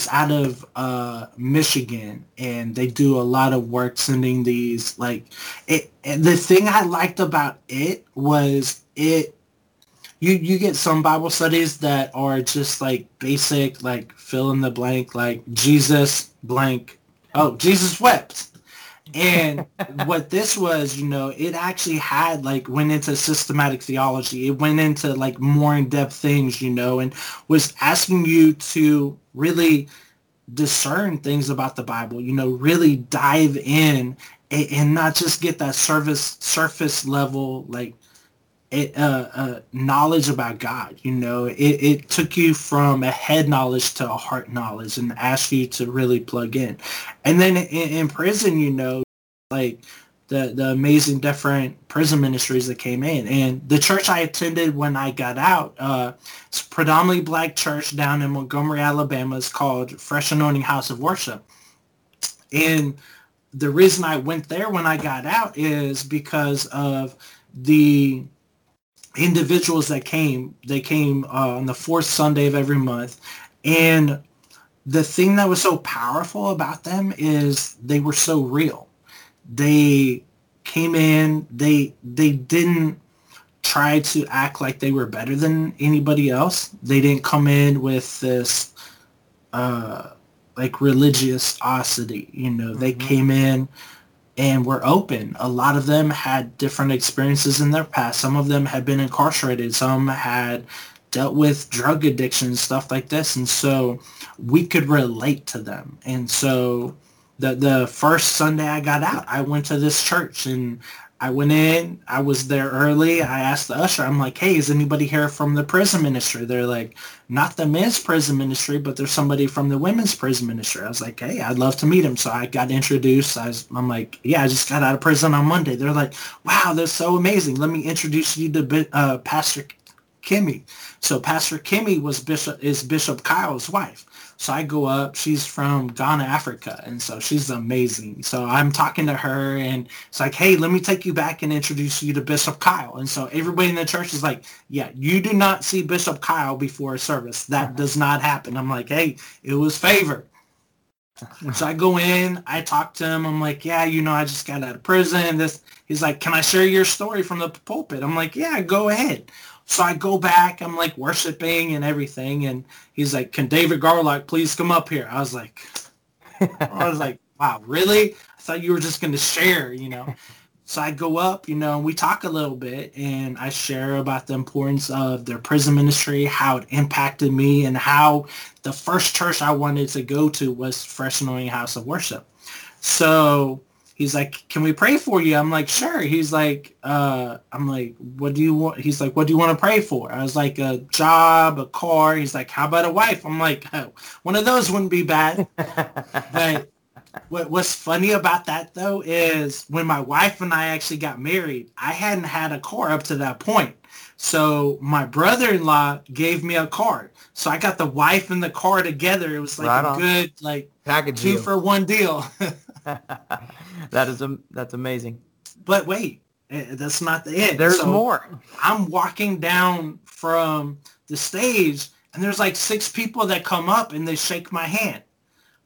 It's out of uh, Michigan, and they do a lot of work sending these like it. the thing I liked about it was it. You you get some Bible studies that are just like basic, like fill in the blank, like Jesus blank. Oh, Jesus wept and what this was, you know, it actually had like went into systematic theology. It went into like more in-depth things, you know, and was asking you to really discern things about the Bible, you know, really dive in and, and not just get that surface surface level like it, uh, uh, knowledge about God. You know, it, it took you from a head knowledge to a heart knowledge and asked you to really plug in. And then in, in prison, you know, like the the amazing different prison ministries that came in. And the church I attended when I got out, uh, it's predominantly black church down in Montgomery, Alabama. It's called Fresh Anointing House of Worship. And the reason I went there when I got out is because of the individuals that came. They came uh, on the fourth Sunday of every month. And the thing that was so powerful about them is they were so real they came in, they they didn't try to act like they were better than anybody else. They didn't come in with this uh, like religiosity, you know. Mm-hmm. They came in and were open. A lot of them had different experiences in their past. Some of them had been incarcerated. Some had dealt with drug addiction, stuff like this. And so we could relate to them. And so the the first Sunday I got out, I went to this church and I went in. I was there early. I asked the usher, I'm like, hey, is anybody here from the prison ministry? They're like, not the men's prison ministry, but there's somebody from the women's prison ministry. I was like, hey, I'd love to meet him. So I got introduced. I was, I'm like, yeah, I just got out of prison on Monday. They're like, wow, that's so amazing. Let me introduce you to uh, Pastor Kimmy. So Pastor Kimmy was Bishop is Bishop Kyle's wife. So I go up. She's from Ghana, Africa, and so she's amazing. So I'm talking to her, and it's like, hey, let me take you back and introduce you to Bishop Kyle. And so everybody in the church is like, yeah, you do not see Bishop Kyle before a service. That uh-huh. does not happen. I'm like, hey, it was favor. so I go in, I talk to him. I'm like, yeah, you know, I just got out of prison. This, he's like, can I share your story from the pulpit? I'm like, yeah, go ahead. So I go back, I'm like worshiping and everything, and he's like, "Can David Garlock please come up here?" I was like, I was like, "Wow, really?" I thought you were just gonna share, you know. So I go up, you know, and we talk a little bit and I share about the importance of their prison ministry, how it impacted me and how the first church I wanted to go to was Fresh Anointing House of Worship. So he's like, can we pray for you? I'm like, sure. He's like, uh, I'm like, what do you want? He's like, what do you want to pray for? I was like, a job, a car. He's like, how about a wife? I'm like, oh, one of those wouldn't be bad. but what, what's funny about that though is when my wife and I actually got married, I hadn't had a car up to that point. So my brother-in-law gave me a card. So I got the wife and the car together. It was like right a on. good like package two deal. for one deal. that is a, that's amazing. But wait, eh, that's not the end. There's so more. I'm walking down from the stage and there's like six people that come up and they shake my hand.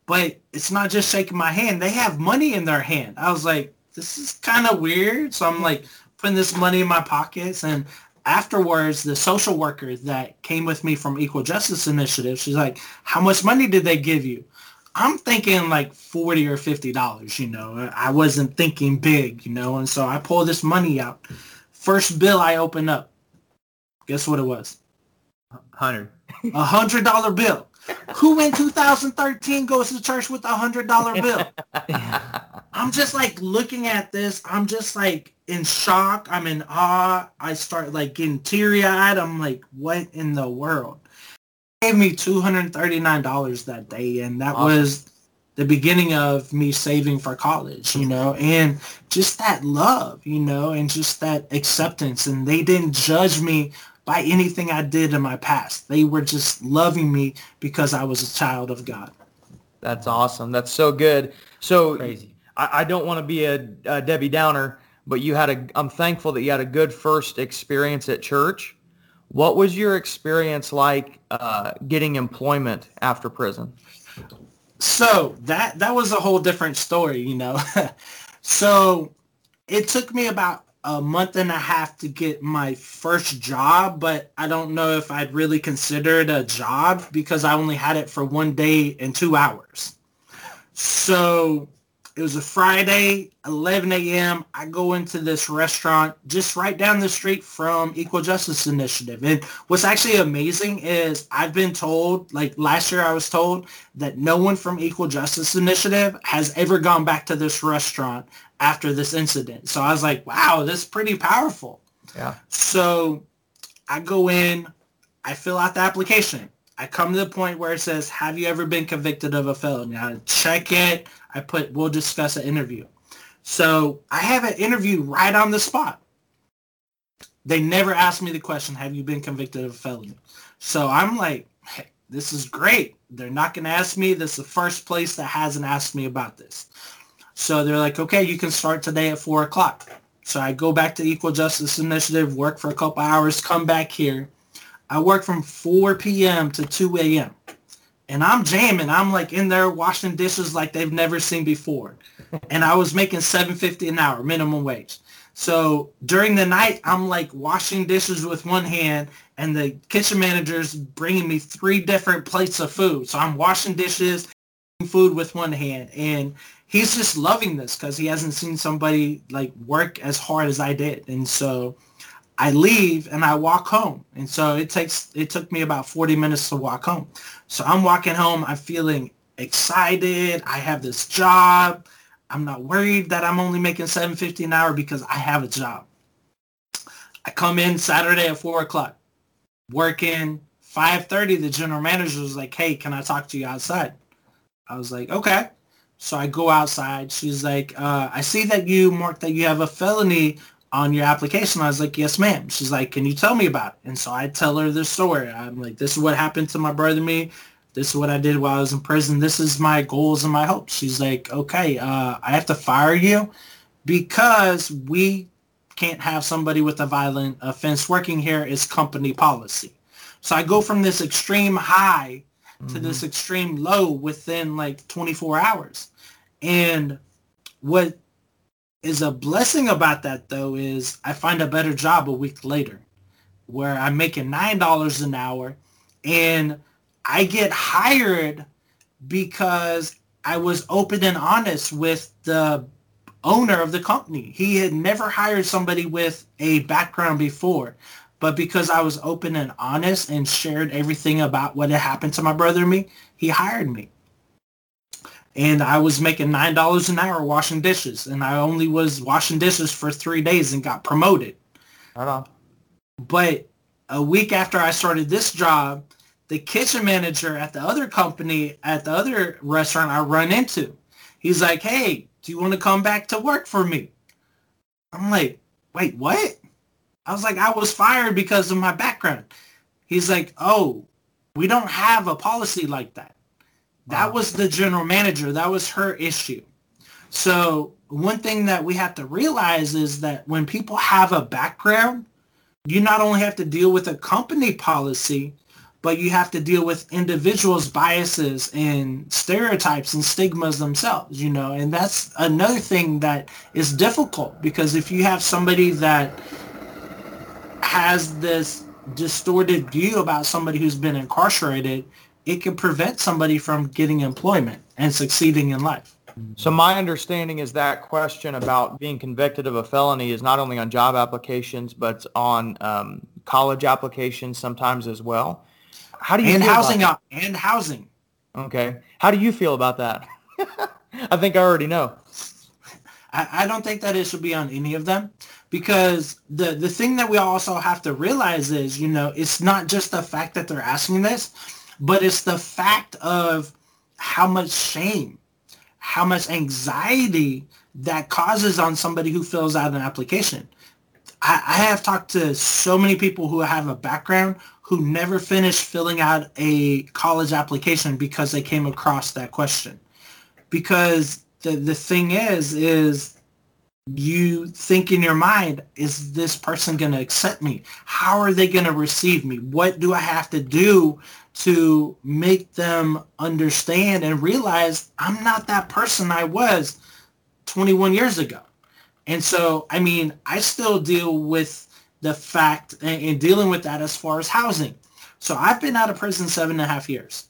But it's not just shaking my hand. They have money in their hand. I was like, this is kind of weird. So I'm like putting this money in my pockets. And afterwards, the social worker that came with me from Equal Justice Initiative, she's like, how much money did they give you? I'm thinking like 40 or $50, you know. I wasn't thinking big, you know. And so I pull this money out. First bill I open up. Guess what it was? 100. A $100 bill. Who in 2013 goes to church with a hundred dollar bill? I'm just like looking at this. I'm just like in shock. I'm in awe. I start like getting teary eyed. I'm like, what in the world? They gave me $239 that day. And that awesome. was the beginning of me saving for college, you know, and just that love, you know, and just that acceptance. And they didn't judge me by anything I did in my past. They were just loving me because I was a child of God. That's awesome. That's so good. So crazy. I, I don't want to be a, a, Debbie Downer, but you had a. I'm thankful that you had a good first experience at church. What was your experience like uh, getting employment after prison? So that that was a whole different story, you know. so it took me about a month and a half to get my first job, but I don't know if I'd really consider it a job because I only had it for one day and two hours. So it was a Friday, 11 a.m. I go into this restaurant just right down the street from Equal Justice Initiative. And what's actually amazing is I've been told, like last year I was told that no one from Equal Justice Initiative has ever gone back to this restaurant after this incident. So I was like, wow, that's pretty powerful. Yeah. So I go in, I fill out the application. I come to the point where it says, have you ever been convicted of a felony? I check it. I put, we'll discuss an interview. So I have an interview right on the spot. They never asked me the question, have you been convicted of a felony? So I'm like, hey, this is great. They're not going to ask me. This is the first place that hasn't asked me about this. So they're like, okay, you can start today at 4 o'clock. So I go back to Equal Justice Initiative, work for a couple hours, come back here. I work from 4 p.m. to 2 a.m. And I'm jamming. I'm like in there washing dishes like they've never seen before. and I was making 7.50 an hour, minimum wage. So during the night, I'm like washing dishes with one hand and the kitchen manager's bringing me three different plates of food. So I'm washing dishes, food with one hand. And he's just loving this because he hasn't seen somebody like work as hard as I did. And so I leave and I walk home. And so it takes it took me about 40 minutes to walk home. So I'm walking home, I'm feeling excited. I have this job. I'm not worried that I'm only making 750 an hour because I have a job. I come in Saturday at four o'clock, working 5.30. The general manager was like, hey, can I talk to you outside? I was like, okay. So I go outside. She's like, uh, I see that you marked that you have a felony on your application. I was like, yes, ma'am. She's like, can you tell me about it? And so I tell her the story. I'm like, this is what happened to my brother me. This is what I did while I was in prison. This is my goals and my hopes. She's like, okay, uh, I have to fire you because we can't have somebody with a violent offense working here is company policy. So I go from this extreme high mm-hmm. to this extreme low within like 24 hours. And what is a blessing about that though is I find a better job a week later where I'm making $9 an hour and I get hired because I was open and honest with the owner of the company. He had never hired somebody with a background before. But because I was open and honest and shared everything about what had happened to my brother and me, he hired me. And I was making $9 an hour washing dishes. And I only was washing dishes for three days and got promoted. Right on. But a week after I started this job, the kitchen manager at the other company, at the other restaurant I run into, he's like, hey, do you want to come back to work for me? I'm like, wait, what? I was like, I was fired because of my background. He's like, oh, we don't have a policy like that. That was the general manager. That was her issue. So one thing that we have to realize is that when people have a background, you not only have to deal with a company policy, but you have to deal with individuals' biases and stereotypes and stigmas themselves, you know, and that's another thing that is difficult because if you have somebody that has this distorted view about somebody who's been incarcerated, it can prevent somebody from getting employment and succeeding in life. So my understanding is that question about being convicted of a felony is not only on job applications, but on um, college applications sometimes as well. How do you and feel housing and housing. Okay. How do you feel about that? I think I already know. I, I don't think that it should be on any of them because the the thing that we also have to realize is, you know, it's not just the fact that they're asking this, but it's the fact of how much shame, how much anxiety that causes on somebody who fills out an application. I, I have talked to so many people who have a background who never finished filling out a college application because they came across that question. Because the, the thing is, is you think in your mind, is this person going to accept me? How are they going to receive me? What do I have to do to make them understand and realize I'm not that person I was 21 years ago? And so, I mean, I still deal with the fact and, and dealing with that as far as housing. So I've been out of prison seven and a half years.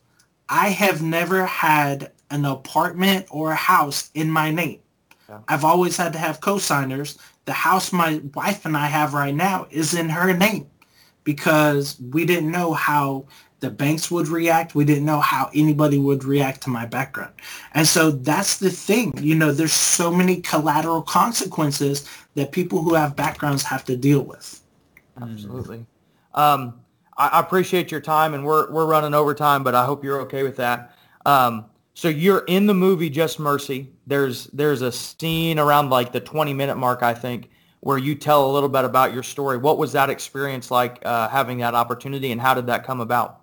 I have never had an apartment or a house in my name. Yeah. I've always had to have co-signers. The house my wife and I have right now is in her name because we didn't know how the banks would react. We didn't know how anybody would react to my background. And so that's the thing. You know, there's so many collateral consequences that people who have backgrounds have to deal with. Absolutely. Um, I, appreciate your time, and we're we're running over time, but I hope you're okay with that. Um, so you're in the movie Just Mercy. There's there's a scene around like the 20 minute mark, I think, where you tell a little bit about your story. What was that experience like uh, having that opportunity, and how did that come about?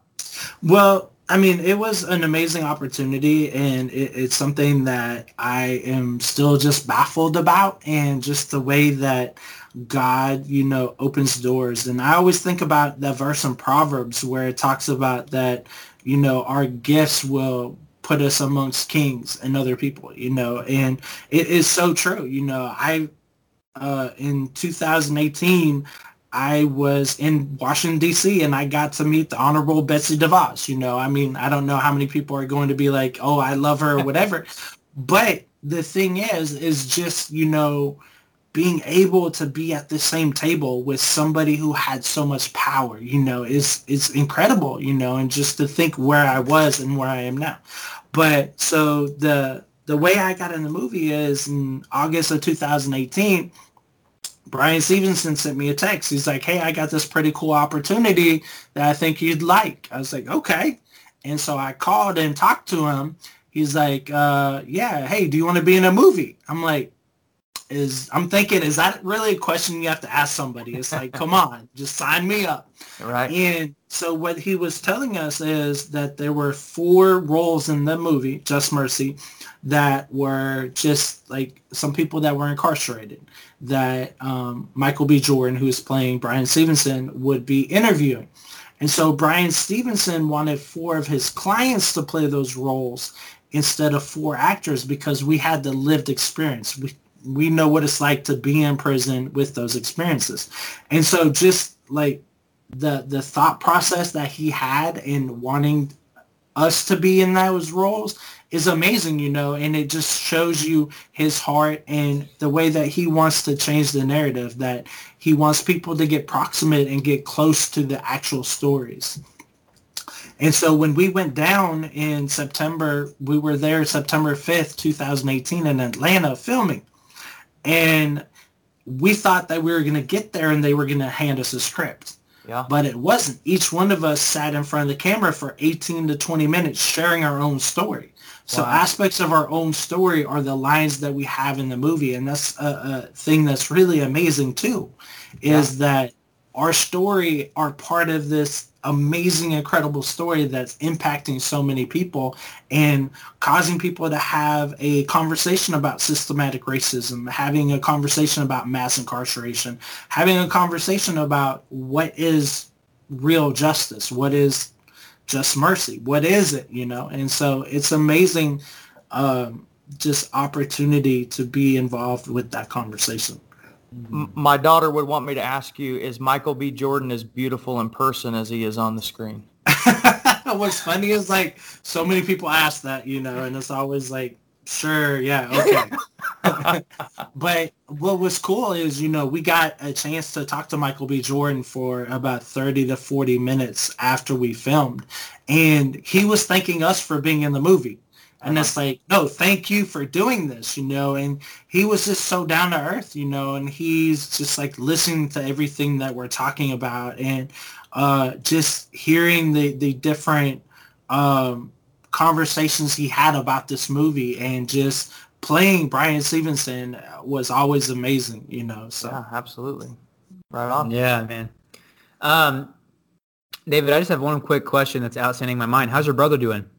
Well, I mean, it was an amazing opportunity, and it, it's something that I am still just baffled about, and just the way that God, you know, opens doors. And I always think about that verse in Proverbs where it talks about that, you know, our gifts will put us amongst kings and other people, you know, and it is so true. You know, I, uh, in 2018, I was in Washington D.C. and I got to meet the Honorable Betsy DeVos. You know, I mean, I don't know how many people are going to be like, "Oh, I love her" or whatever, but the thing is, is just you know, being able to be at the same table with somebody who had so much power. You know, is is incredible. You know, and just to think where I was and where I am now. But so the the way I got in the movie is in August of 2018 Bryan Stevenson sent me a text. He's like, hey, I got this pretty cool opportunity that I think you'd like. I was like, okay. And so I called and talked to him. He's like, uh, yeah, hey, do you want to be in a movie? I'm like, is I'm thinking, is that really a question you have to ask somebody? It's like, come on, just sign me up. Right. And so what he was telling us is that there were four roles in the movie, Just Mercy, that were just like some people that were incarcerated that um, Michael B. Jordan, who is playing Bryan Stevenson, would be interviewing. And so Bryan Stevenson wanted four of his clients to play those roles instead of four actors because we had the lived experience. We, we know what it's like to be in prison with those experiences. And so just like the the thought process that he had in wanting us to be in those roles is amazing, you know, and it just shows you his heart and the way that he wants to change the narrative, that he wants people to get proximate and get close to the actual stories. And so when we went down in September, we were there September 5th, 2018 in Atlanta filming. And we thought that we were going to get there and they were going to hand us a script. Yeah. But it wasn't. Each one of us sat in front of the camera for 18 to 20 minutes sharing our own story. So wow. aspects of our own story are the lines that we have in the movie. And that's a, a thing that's really amazing too, is yeah. that our story are part of this amazing, incredible story that's impacting so many people and causing people to have a conversation about systematic racism, having a conversation about mass incarceration, having a conversation about what is real justice, what is just mercy, what is it, you know? And so it's amazing um, just opportunity to be involved with that conversation my daughter would want me to ask you, is Michael B. Jordan as beautiful in person as he is on the screen? What's funny is like so many people ask that, you know, and it's always like, sure, yeah, okay. but what was cool is, you know, we got a chance to talk to Michael B. Jordan for about 30 to 40 minutes after we filmed. And he was thanking us for being in the movie. And it's like, no, thank you for doing this, you know. And he was just so down to earth, you know, and he's just like listening to everything that we're talking about and uh, just hearing the, the different um, conversations he had about this movie and just playing Bryan Stevenson was always amazing, you know. So yeah, absolutely. Right on. Yeah, man. Um, David, I just have one quick question that's outstanding in my mind. How's your brother doing?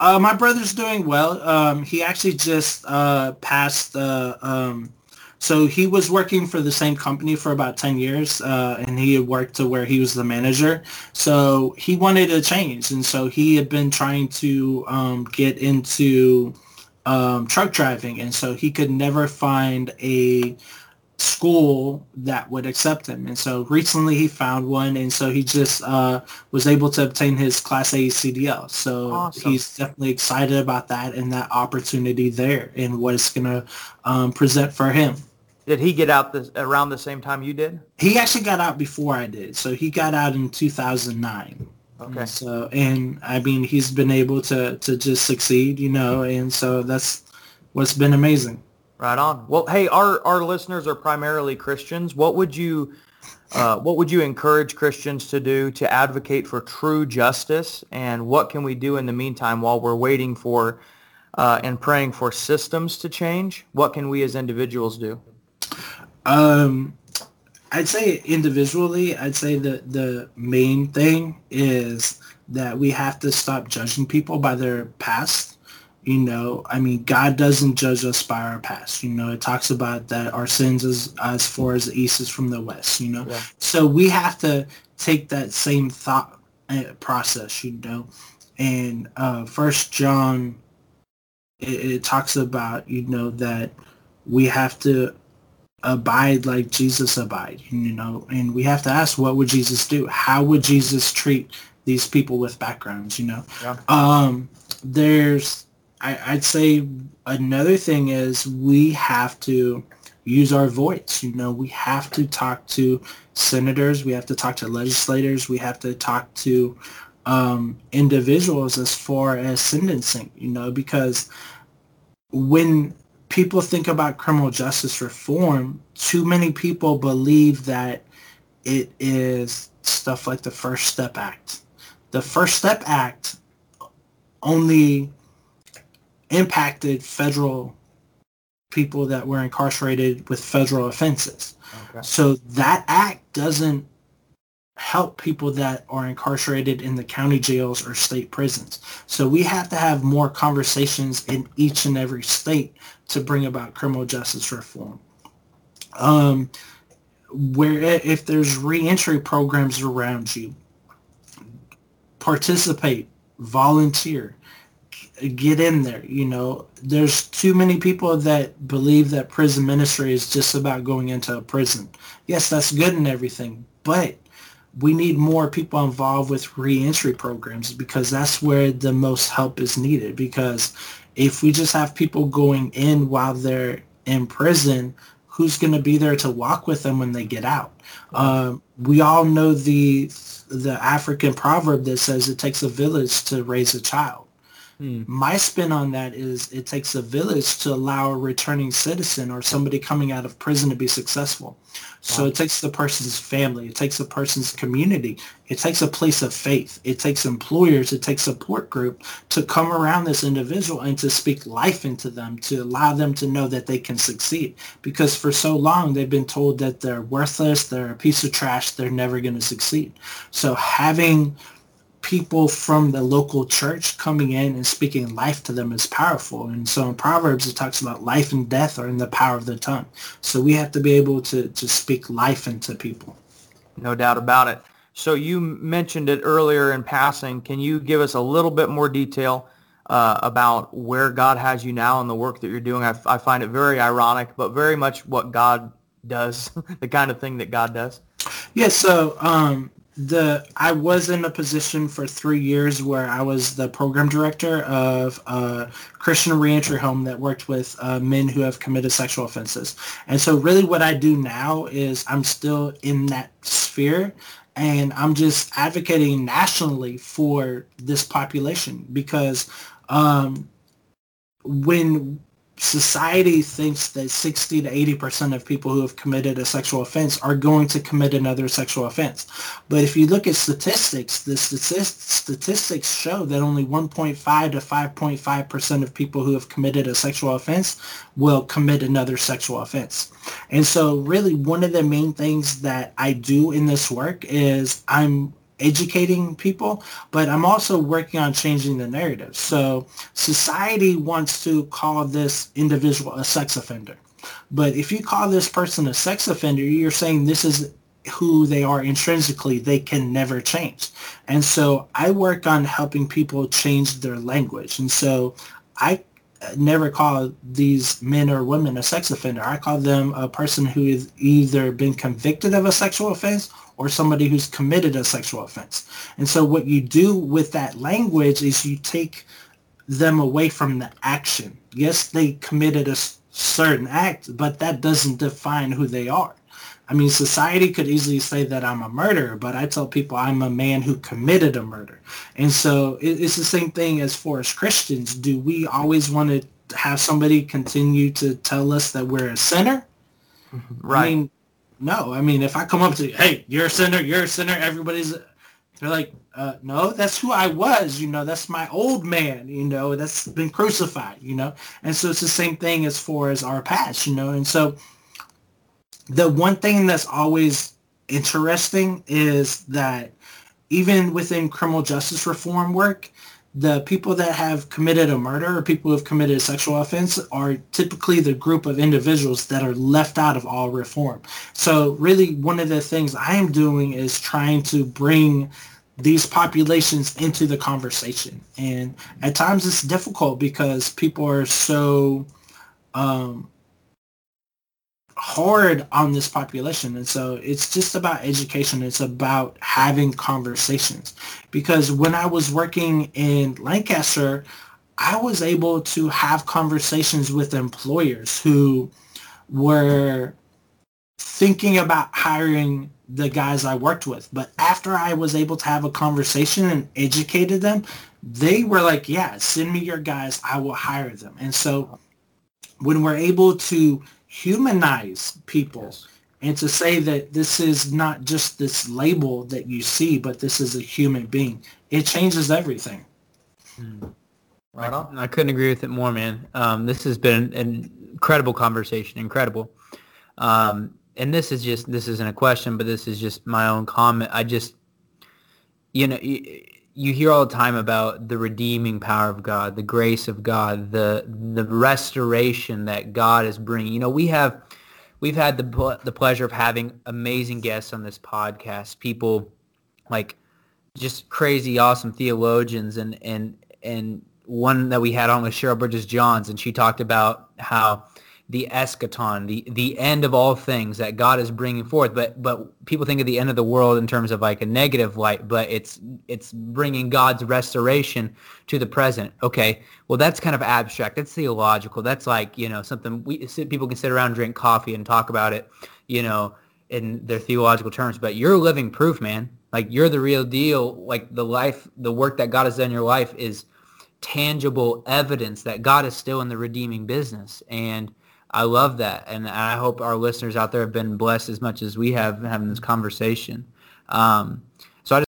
Uh, my brother's doing well. Um, he actually just uh, passed. Uh, um, so he was working for the same company for about 10 years, uh, and he had worked to where he was the manager. So he wanted a change, and so he had been trying to um, get into um, truck driving, and so he could never find a school that would accept him. And so recently he found one, and so he just uh, was able to obtain his Class A CDL. So awesome. he's definitely excited about that and that opportunity there and what it's going to um, present for him. Did he get out this, around the same time you did? He actually got out before I did. So he got out in 2009. Okay. And so, and I mean, he's been able to, to just succeed, you know, and so that's what's been amazing. Right on. Well, hey, our, our listeners are primarily Christians. What would you uh, what would you encourage Christians to do to advocate for true justice? And what can we do in the meantime while we're waiting for uh, and praying for systems to change? What can we as individuals do? Um, I'd say individually, I'd say the the main thing is that we have to stop judging people by their past you know, I mean, God doesn't judge us by our past. You know, it talks about that our sins is as far as the east is from the west. You know, yeah. so we have to take that same thought uh, process. You know, and uh, First John, it, it talks about you know that we have to abide like Jesus abide. You know, and we have to ask, what would Jesus do? How would Jesus treat these people with backgrounds? You know, yeah. um, there's I, would say another thing is we have to use our voice. You know, we have to talk to senators. We have to talk to legislators. We have to talk to um, individuals as far as sentencing, you know, because when people think about criminal justice reform, too many people believe that it is stuff like the First Step Act. The First Step Act only impacted federal people that were incarcerated with federal offenses. Okay. So that act doesn't help people that are incarcerated in the county jails or state prisons. So we have to have more conversations in each and every state to bring about criminal justice reform. Um, where if there's reentry programs around you, participate, volunteer, get in there. You know, there's too many people that believe that prison ministry is just about going into a prison. Yes, that's good and everything, but we need more people involved with reentry programs because that's where the most help is needed. Because if we just have people going in while they're in prison, who's going to be there to walk with them when they get out? Um, we all know the the African proverb that says it takes a village to raise a child. Hmm. My spin on that is it takes a village to allow a returning citizen or somebody coming out of prison to be successful. So wow. it takes the person's family, it takes a person's community, it takes a place of faith, it takes employers, it takes support group to come around this individual and to speak life into them, to allow them to know that they can succeed. Because for so long they've been told that they're worthless, they're a piece of trash, they're never going to succeed. So having people from the local church coming in and speaking life to them is powerful. And so in Proverbs, it talks about life and death are in the power of the tongue. So we have to be able to, to speak life into people. No doubt about it. So you mentioned it earlier in passing. Can you give us a little bit more detail uh, about where God has you now and the work that you're doing? I, I find it very ironic, but very much what God does, the kind of thing that God does. Yeah, so um, the I was in a position for three years where I was the program director of a Christian reentry home that worked with uh, men who have committed sexual offenses. And so really what I do now is I'm still in that sphere and I'm just advocating nationally for this population because um, when society thinks that 60 to 80% of people who have committed a sexual offense are going to commit another sexual offense. But if you look at statistics, the statistics show that only 1.5 to 5.5% of people who have committed a sexual offense will commit another sexual offense. And so really one of the main things that I do in this work is I'm educating people, but I'm also working on changing the narrative. So society wants to call this individual a sex offender. But if you call this person a sex offender, you're saying this is who they are intrinsically. They can never change. And so I work on helping people change their language. And so I never call these men or women a sex offender. I call them a person who has either been convicted of a sexual offense or somebody who's committed a sexual offense. And so what you do with that language is you take them away from the action. Yes, they committed a certain act, but that doesn't define who they are. I mean, society could easily say that I'm a murderer, but I tell people I'm a man who committed a murder. And so it's the same thing as far as Christians. Do we always want to have somebody continue to tell us that we're a sinner? Right. I mean, no, I mean, if I come up to you, hey, you're a sinner, you're a sinner, everybody's, they're like, uh, no, that's who I was, you know, that's my old man, you know, that's been crucified, you know, and so it's the same thing as far as our past, you know, and so the one thing that's always interesting is that even within criminal justice reform work, the people that have committed a murder or people who have committed a sexual offense are typically the group of individuals that are left out of all reform. So really one of the things I am doing is trying to bring these populations into the conversation. And at times it's difficult because people are so um, hard on this population. And so it's just about education. It's about having conversations. Because when I was working in Lancaster, I was able to have conversations with employers who were thinking about hiring the guys I worked with. But after I was able to have a conversation and educated them, they were like, yeah, send me your guys. I will hire them. And so when we're able to humanize people yes. and to say that this is not just this label that you see, but this is a human being. It changes everything. Hmm. Right on. I couldn't agree with it more, man. Um, this has been an incredible conversation, incredible. Um, and this is just this isn't a question, but this is just my own comment. I just, you know, you hear all the time about the redeeming power of God, the grace of God, the the restoration that God is bringing. You know, we have we've had the the pleasure of having amazing guests on this podcast. People like just crazy awesome theologians and and and one that we had on was Cheryl Bridges Johns and she talked about how the eschaton, the the end of all things that God is bringing forth. But but people think of the end of the world in terms of like a negative light, but it's it's bringing God's restoration to the present. Okay, well that's kind of abstract. That's theological. That's like you know something we people can sit around, and drink coffee, and talk about it. You know, in their theological terms. But you're living proof, man. Like you're the real deal. Like the life, the work that God has done in your life is tangible evidence that God is still in the redeeming business. And I love that, and I hope our listeners out there have been blessed as much as we have having this conversation. Um, so I just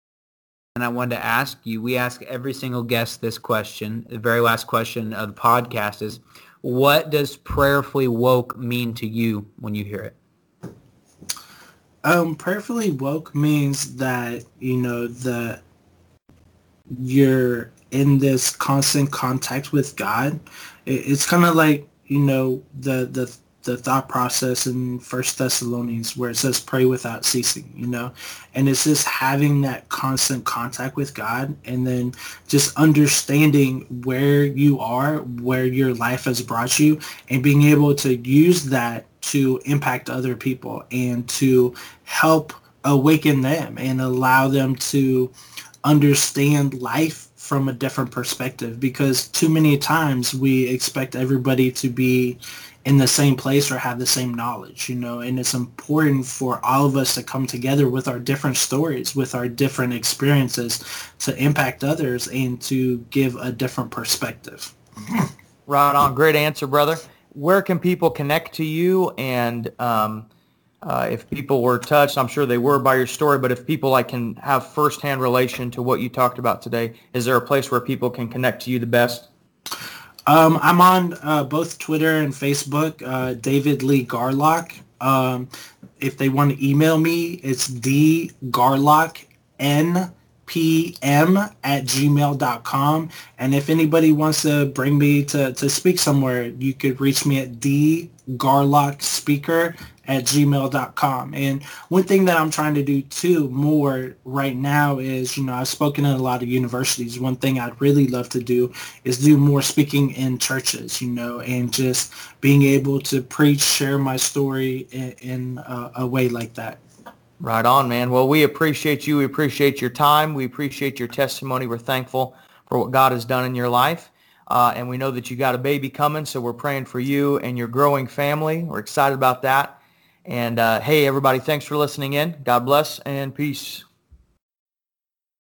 and I wanted to ask you. We ask every single guest this question. The very last question of the podcast is, "What does prayerfully woke mean to you when you hear it?" Um, prayerfully woke means that you know that you're in this constant contact with God. It's kind of like you know the the the thought process in First Thessalonians where it says pray without ceasing, you know, and it's just having that constant contact with God, and then just understanding where you are, where your life has brought you, and being able to use that to impact other people and to help awaken them and allow them to understand life from a different perspective because too many times we expect everybody to be in the same place or have the same knowledge, you know, and it's important for all of us to come together with our different stories, with our different experiences to impact others and to give a different perspective. Right on. Great answer, brother. Where can people connect to you and um, uh, if people were touched, I'm sure they were by your story, but if people like can have firsthand relation to what you talked about today, is there a place where people can connect to you the best? Um, I'm on uh, both Twitter and Facebook, uh, David Lee Garlock. Um, if they want to email me, it's dgarlock, N pm at gmail.com. And if anybody wants to bring me to, to speak somewhere, you could reach me at dgarlockspeaker at gmail.com. And one thing that I'm trying to do too more right now is, you know, I've spoken at a lot of universities. One thing I'd really love to do is do more speaking in churches, you know, and just being able to preach, share my story in, in a, a way like that. Right on, man. Well, we appreciate you. We appreciate your time. We appreciate your testimony. We're thankful for what God has done in your life. Uh, and we know that you got a baby coming, so we're praying for you and your growing family. We're excited about that. And uh, hey, everybody, thanks for listening in. God bless and peace.